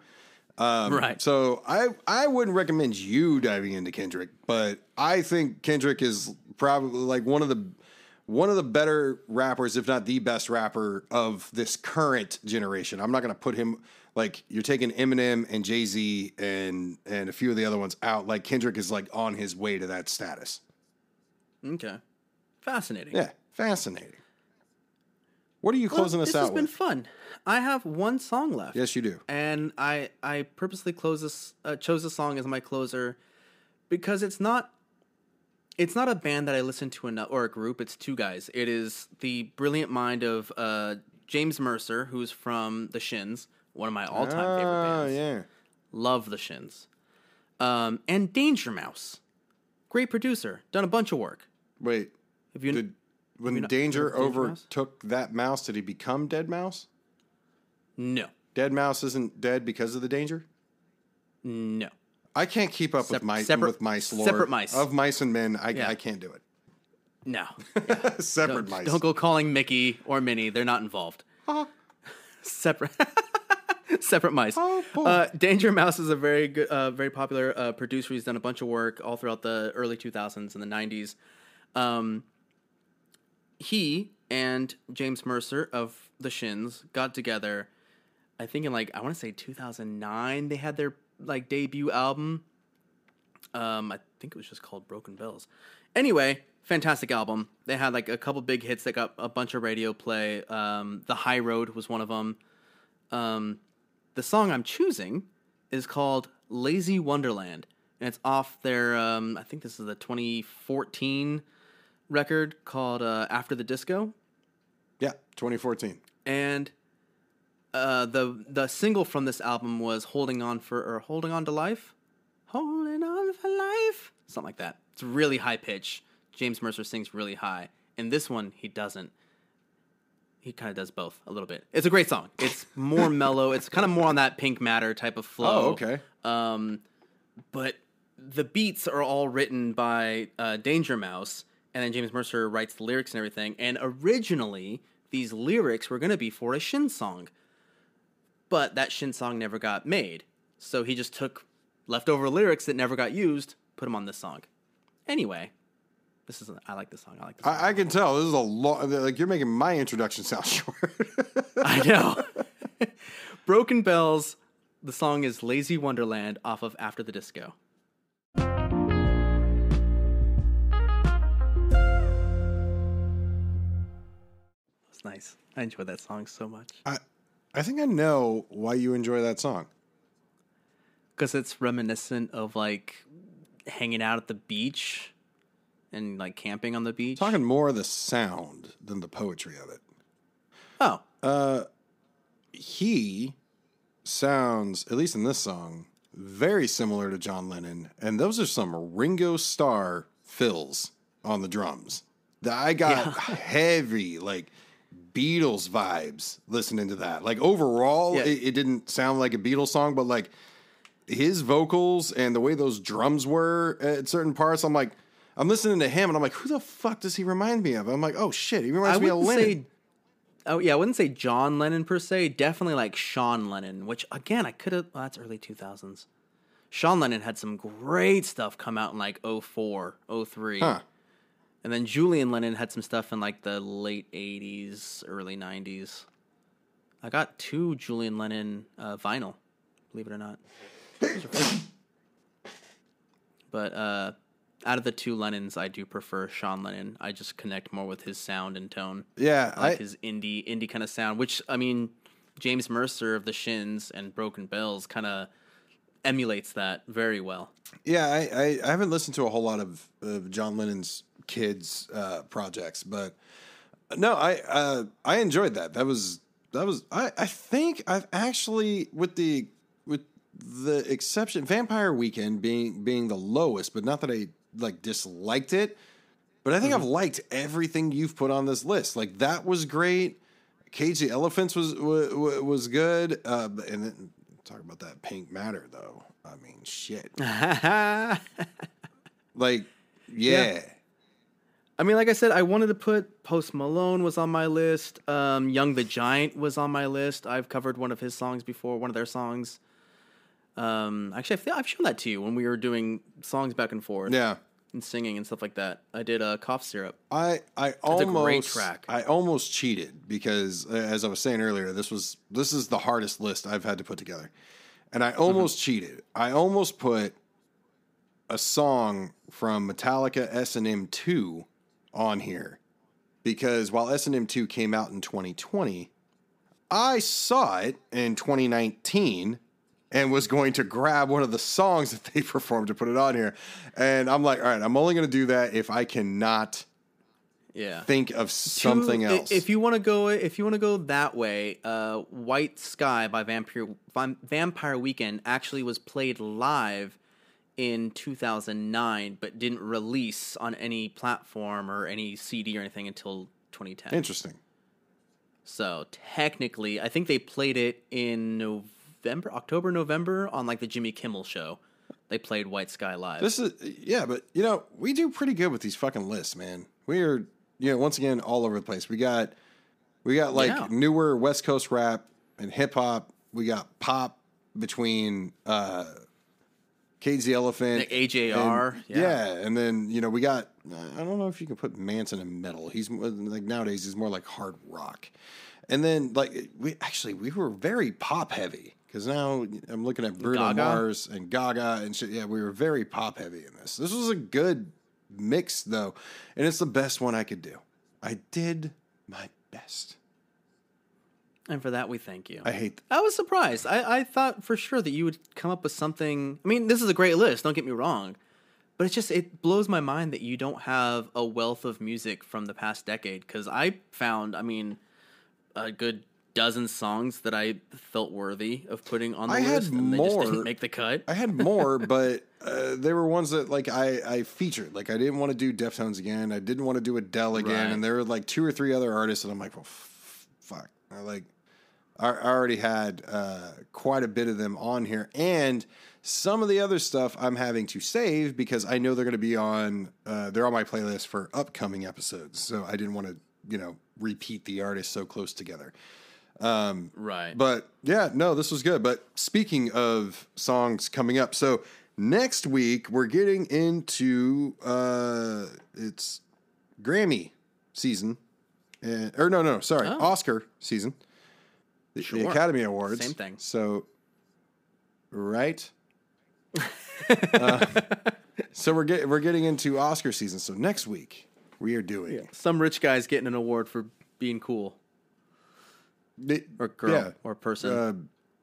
Um,
right.
So I I wouldn't recommend you diving into Kendrick, but I think Kendrick is probably like one of the one of the better rappers, if not the best rapper of this current generation. I'm not going to put him like you're taking Eminem and Jay Z and and a few of the other ones out. Like Kendrick is like on his way to that status.
okay, fascinating.
Yeah, fascinating. What are you
Well,
closing us
this
out with?
This has been fun. I have one song left.
Yes, you do.
and I I purposely close this uh, chose this song as my closer because it's not it's not a band that I listen to enough or a group. It's two guys. It is the brilliant mind of uh, James Mercer, who's from the Shins, one of my all time favorite
Oh
bands.
yeah.
Love the Shins, um, and Danger Mouse, great producer, done a bunch of work.
Wait.
Have you?
Did when
you
Danger
heard of Danger
overtook that mouse, did he become Dead Mouse?
no,
Dead Mouse isn't dead because of the danger.
no.
I can't keep up with my with mice lore.
separate mice.
of mice and men. I,
Yeah.
I can't do it.
No,
Separate
don't,
mice.
don't go calling Mickey or Minnie. They're not involved. Separate. Separate mice.
Oh,
uh, Danger Mouse is a very good, uh, very popular uh, producer. He's done a bunch of work all throughout the early 2000s and the 90s. Um, he and James Mercer of the Shins got together. I think in like I want to say 2009 they had their like debut album. Um, I think it was just called Broken Bells. Anyway, fantastic album. They had like a couple big hits that got a bunch of radio play. Um, the High Road was one of them. Um, the song I'm choosing is called Lazy Wonderland, and it's off their. Um, I think this is the 2014 record called uh, After the Disco
yeah, 2014.
and uh, the the single from this album was "Holding On for" or "Holding On to Life," "Holding On for Life," something like that. It's really high pitch. James Mercer sings really high. In this one, he doesn't. He kind of does both a little bit. It's a great song. It's more mellow. It's kind of more on that Pink Matter type of flow.
Oh, okay.
Um, but the beats are all written by uh, Danger Mouse, and then James Mercer writes the lyrics and everything. And originally, these lyrics were going to be for a Shin song, but that Shin song never got made. So he just took leftover lyrics that never got used, put them on this song. Anyway, this is I like this song. I like this. Song.
I, I can tell this is a lot. Like you're making my introduction sound short.
I know. Broken Bells. The song is "Lazy Wonderland" off of After the Disco. It's nice. I enjoy that song so much
I, I think I know why you enjoy that song.
because it's reminiscent of like hanging out at the beach and like camping on the beach.
Talking more of the sound than the poetry of it.
oh, Uh,
he sounds, at least in this song, very similar to John Lennon, and those are some Ringo Starr fills on the drums. That I got heavy, like Beatles vibes listening to that. Like overall,
Yeah.
it, it didn't sound like a Beatles song, but like his vocals and the way those drums were at certain parts, I'm like, I'm listening to him and I'm like, who the fuck does he remind me of? I'm like, oh shit, he reminds
I
me of Lennon.
say. Oh yeah, I wouldn't say John Lennon per se. Definitely like Sean Lennon, which again I could have. Well, that's early two thousands. Sean Lennon had some great stuff come out in like 04, 03.
Huh.
And then Julian Lennon had some stuff in like the late '80s, early '90s. I got two Julian Lennon uh, vinyl, believe it or not. Those are fun. But uh, out of the two Lennons, I do prefer Sean Lennon. I just connect more with his sound and tone.
Yeah,
I like
I
his indie indie kind of sound, which I mean, James Mercer of the Shins and Broken Bells kind of emulates that very well.
yeah I, I, I haven't listened to a whole lot of, of John Lennon's kids uh, projects, but no, I uh, I enjoyed that. That was that was I, I think I've actually with the with the exception Vampire Weekend being being the lowest, but not that I like disliked it. But I think I've liked everything you've put on this list. Like that was great. Cage the Elephants was was, was good. Uh, and then talk about that Pink Matter though. I mean, shit. Like, yeah.
I mean, like I said, I wanted to put Post Malone was on my list. Um, Young the Giant was on my list. I've covered one of his songs before, one of their songs. Um, actually, I feel I've shown that to you when we were doing songs back and forth
Yeah.
And singing and stuff like that. I did a uh, cough syrup.
I I almost
track.
I almost cheated because as I was saying earlier, this was this is the hardest list I've had to put together. And I almost cheated. I almost put a song from Metallica S&M 2 on here because while S&M 2 came out in 2020, I saw it in 2019 and was going to grab one of the songs that they performed to put it on here. And I'm like, all right, I'm only going to do that if I cannot
Yeah.
think of something
i-
else.
If you want to go, if you want to go that way, uh, "White Sky" by Vampire Vampire Weekend actually was played live in 2009, but didn't release on any platform or any CD or anything until 2010.
Interesting.
So technically, I think they played it in November, October, November on like the Jimmy Kimmel show. They played White Sky live.
This is yeah, but you know we do pretty good with these fucking lists, man. We are you know once again all over the place. We got we got like
Yeah.
newer West Coast rap and hip hop. We got pop between uh Cage the Elephant,
Like AJR,
and-
yeah.
yeah, and then you know we got I don't know if you can put Manson in metal. He's like nowadays he's more like hard rock, and then like we actually we were very pop heavy because now I'm looking at Bruno
Gaga?
Mars and Gaga and shit. Yeah, we were very pop heavy in this. This was a good mix though, and it's the best one I could do. I did my best.
and for that, we thank you.
I hate.
I was surprised. I, I thought for sure that you would come up with something. I mean, this is a great list. Don't get me wrong, but it's just it blows my mind that you don't have a wealth of music from the past decade. Because I found, I mean, a good dozen songs that I felt worthy of putting on the
I had
list, and they just
more.
didn't make the cut.
I had more, but uh, they were ones that like I, I featured. Like I didn't want to do Deftones again. I didn't want to do Adele again,
Right.
and there were like two or three other artists, and I'm like, well, f- fuck. I like I, I already had uh, quite a bit of them on here, and some of the other stuff I'm having to save because I know they're going to be on. Uh, they're on my playlist for upcoming episodes, so I didn't want to, you know, repeat the artists so close together.
Right.
But yeah, no, this was good. But speaking of songs coming up, so next week we're getting into uh it's Grammy season. And, or no, no, sorry,
Oh.
Oscar season. The, the Academy Awards.
Same thing.
So right? Uh, so we're get, we're getting into Oscar season. So next week we are doing
Some rich guy's getting an award for being cool, or girl,
yeah,
or person.
uh,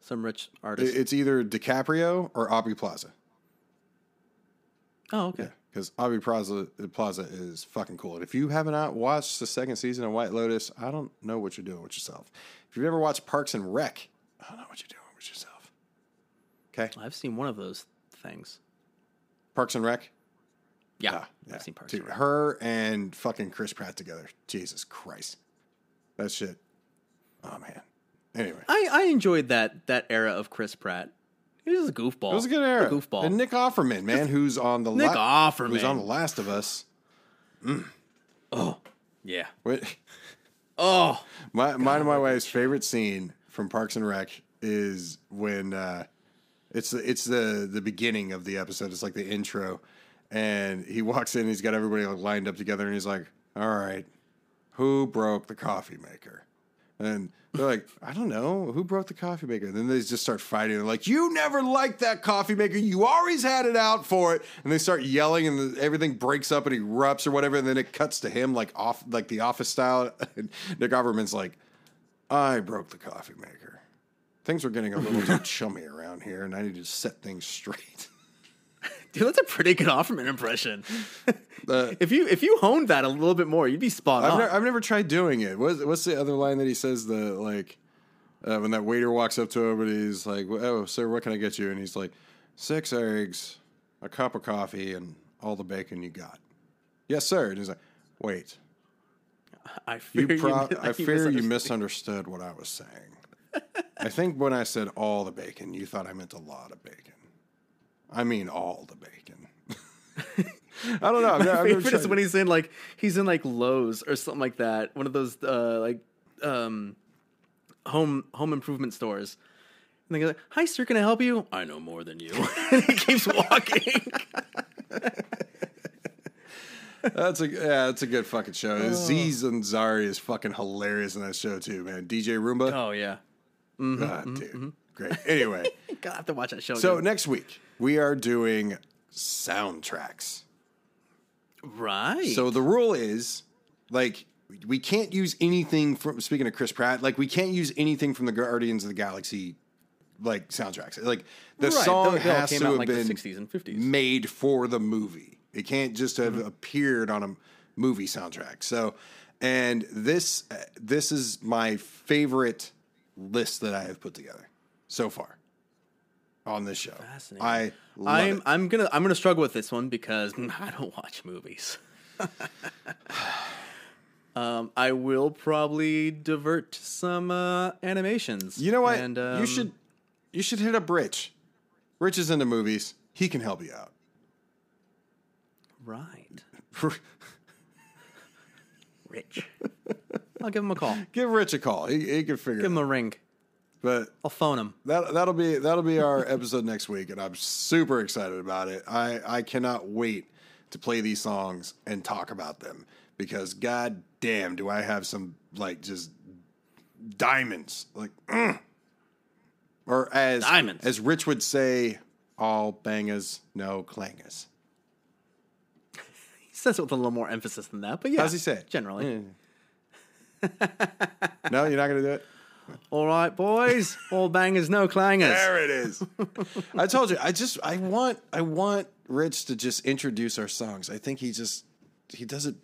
Some rich artist.
it's either DiCaprio or Aubrey Plaza.
oh, okay.
Yeah, because Aubrey Plaza, Plaza is fucking cool. And if you haven't watched the second season of White Lotus, I don't know what you're doing with yourself. If you've ever watched Parks and Rec, I don't know what you're doing with yourself. Okay,
I've seen one of those things.
Parks and Rec.
Yeah,
Ah, yeah.
I've seen Parks
Dude,
and Rec.
her and fucking Chris Pratt together. Jesus Christ, that shit. Oh man. Anyway,
I, I enjoyed that that era of Chris Pratt. He was a goofball.
it was a good era.
A goofball.
And Nick Offerman, man, who's on the
Nick Offerman.
who's on the Last of Us.
oh, yeah.
Wait.
Oh,
My, mine and my wife's favorite scene from Parks and Rec is when uh, it's the, it's the the beginning of the episode. It's like the intro, and he walks in. He's got everybody like lined up together, and he's like, "All right, who broke the coffee maker?" And they're like, I don't know. Who broke the coffee maker? And then they just start fighting. They're like, You never liked that coffee maker. You always had it out for it. And they start yelling, and the, everything breaks up and erupts or whatever. And then it cuts to him, like off, like the office style. And Nick Offerman's like, I broke the coffee maker. Things were getting a little too chummy around here, and I need to set things straight.
Dude, that's a pretty good Offerman impression.
Uh,
if you if you honed that a little bit more, you'd be spot
I've,
on.
ne- I've never tried doing it. What's, what's the other line that he says? The like uh, when that waiter walks up to him and he's like, "Oh, sir, what can I get you?" And he's like, six eggs, a cup of coffee, and all the bacon you got." Yes, sir. And he's like, "Wait,
I fear
you pro-
mi-
I fear you
misunderstood
what I was saying. I think when I said all the bacon, you thought I meant a lot of bacon. I mean all the bacon." I don't know. I've
favorite is when he's in like he's in like Lowe's or something like that. One of those uh, like um, home home improvement stores. And they go, "Hi, sir, can I help you?" I know more than you. and he keeps walking.
That's a yeah, that's a good fucking show. Aziz Ansari is fucking hilarious in that show too, man. DJ Roomba,
oh yeah,
Ah, dude, great. Anyway,
gotta have to watch that show.
so
again.
next week we are doing soundtracks.
right.
So the rule is like we can't use anything from speaking of Chris Pratt, like we can't use anything from the Guardians of the Galaxy like soundtracks. Like the
Right,
song
they- they
has to
out
have
like,
been
60s and 50s.
made for the movie. It can't just have
Mm-hmm.
appeared on a movie soundtrack. So, and this uh, this is my favorite list that I have put together so far on this show.
Fascinating.
I love
I'm
it.
I'm gonna I'm gonna struggle with this one because I don't watch movies. um, I will probably divert to some uh, animations.
You know what?
And, um,
you should you should hit up Rich. Rich is into movies. He can help you out.
right, Rich. I'll give him a call.
Give Rich a call. He, he can figure
Give him
out.
a ring.
But
I'll phone him.
that that'll be that'll be our episode next week, and I'm super excited about it. I I cannot wait to play these songs and talk about them because god damn, do I have some like just diamonds like, mm. or as
Diamonds.
as Rich would say, all bangers, no clangers.
He says it with a little more emphasis than that, but yeah.
How's he say it?
Generally.
No, you're not gonna do it.
All right, boys. All bangers, no clangers.
There it is. I told you. I just I want I want Rich to just introduce our songs. I think he just he does it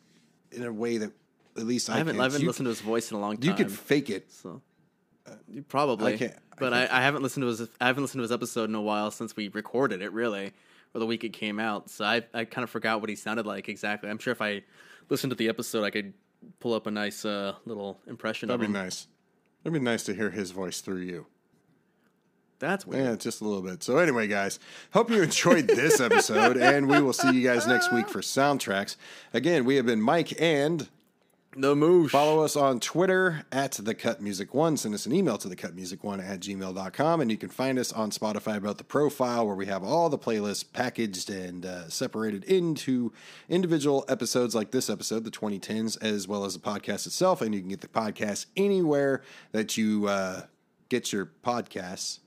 in a way that at least I,
I haven't,
can.
I haven't
you,
listened to his voice in a long time.
You could fake it.
So you probably
I can't-
but I, I haven't listened to his I haven't listened to his episode in a while since we recorded it really, or the week it came out. So I I kind of forgot what he sounded like exactly. I'm sure if I listened to the episode, I could pull up a nice uh, little impression
That'd
of
be nice. It'd be nice to hear his voice through you.
That's weird.
Yeah, just a little bit. So anyway, guys, hope you enjoyed this episode, and we will see you guys next week for soundtracks. Again, we have been Mike and
The moosh.
Follow us on Twitter at The Cut Music One. Send us an email to thecutmusic1 at gmail.com. And you can find us on Spotify about the profile where we have all the playlists packaged and uh, separated into individual episodes like this episode, the 2010s, as well as the podcast itself. And you can get the podcast anywhere that you uh, get your podcasts.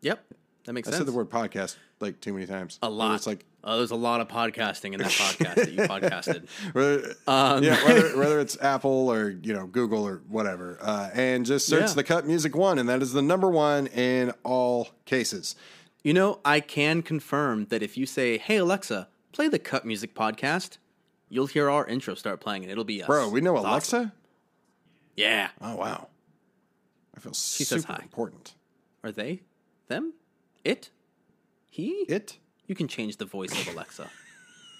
Yep, that makes
I
sense.
I said the word podcast like too many times.
a lot.
It's like
oh, there's a lot of podcasting in that podcast that you podcasted.
Whether,
Um,
yeah, whether, whether it's Apple or you know Google or whatever, uh, and just search
Yeah.
the Cut Music One, and that is the number one in all cases.
You know, I can confirm that if you say, "Hey Alexa, play the Cut Music podcast," you'll hear our intro start playing, and it'll be us.
Bro, we know
It's
Alexa.
awesome. Yeah,
Oh wow, I feel
says
super
hi.
important.
are they? Them? It? He?
It,
You can change the voice of Alexa.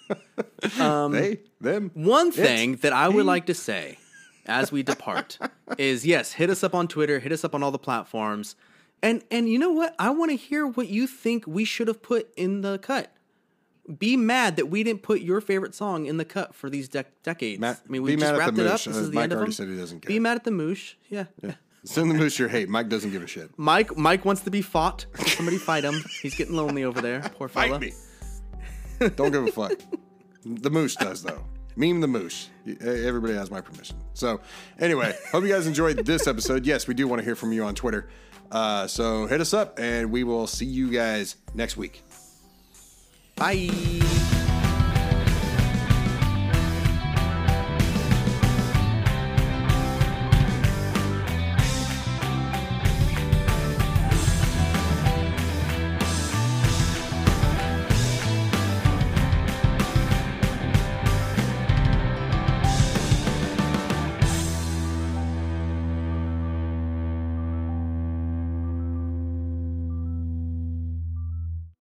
they, them.
One thing that I would like to say as we depart is yes, hit us up on Twitter, hit us up on all the platforms. And and you know what? I want to hear what you think we should have put in the cut. Be mad that we didn't put your favorite song in the cut for these dec- decades. I mean, we just wrapped it up. This
Uh,
is the
Mike
end of
already
them.
said he doesn't care.
Be mad at the moosh. Yeah.
Send the moose your hate. Mike doesn't give a shit.
Mike Mike wants to be fought. Somebody fight him. He's getting lonely over there. Poor fella.
Fight me. Don't give a fuck. The moose does though. Meme the moose. Everybody has my permission. So anyway, hope you guys enjoyed this episode. Yes, we do want to hear from you on Twitter. Uh, so hit us up, and we will see you guys next week.
Bye.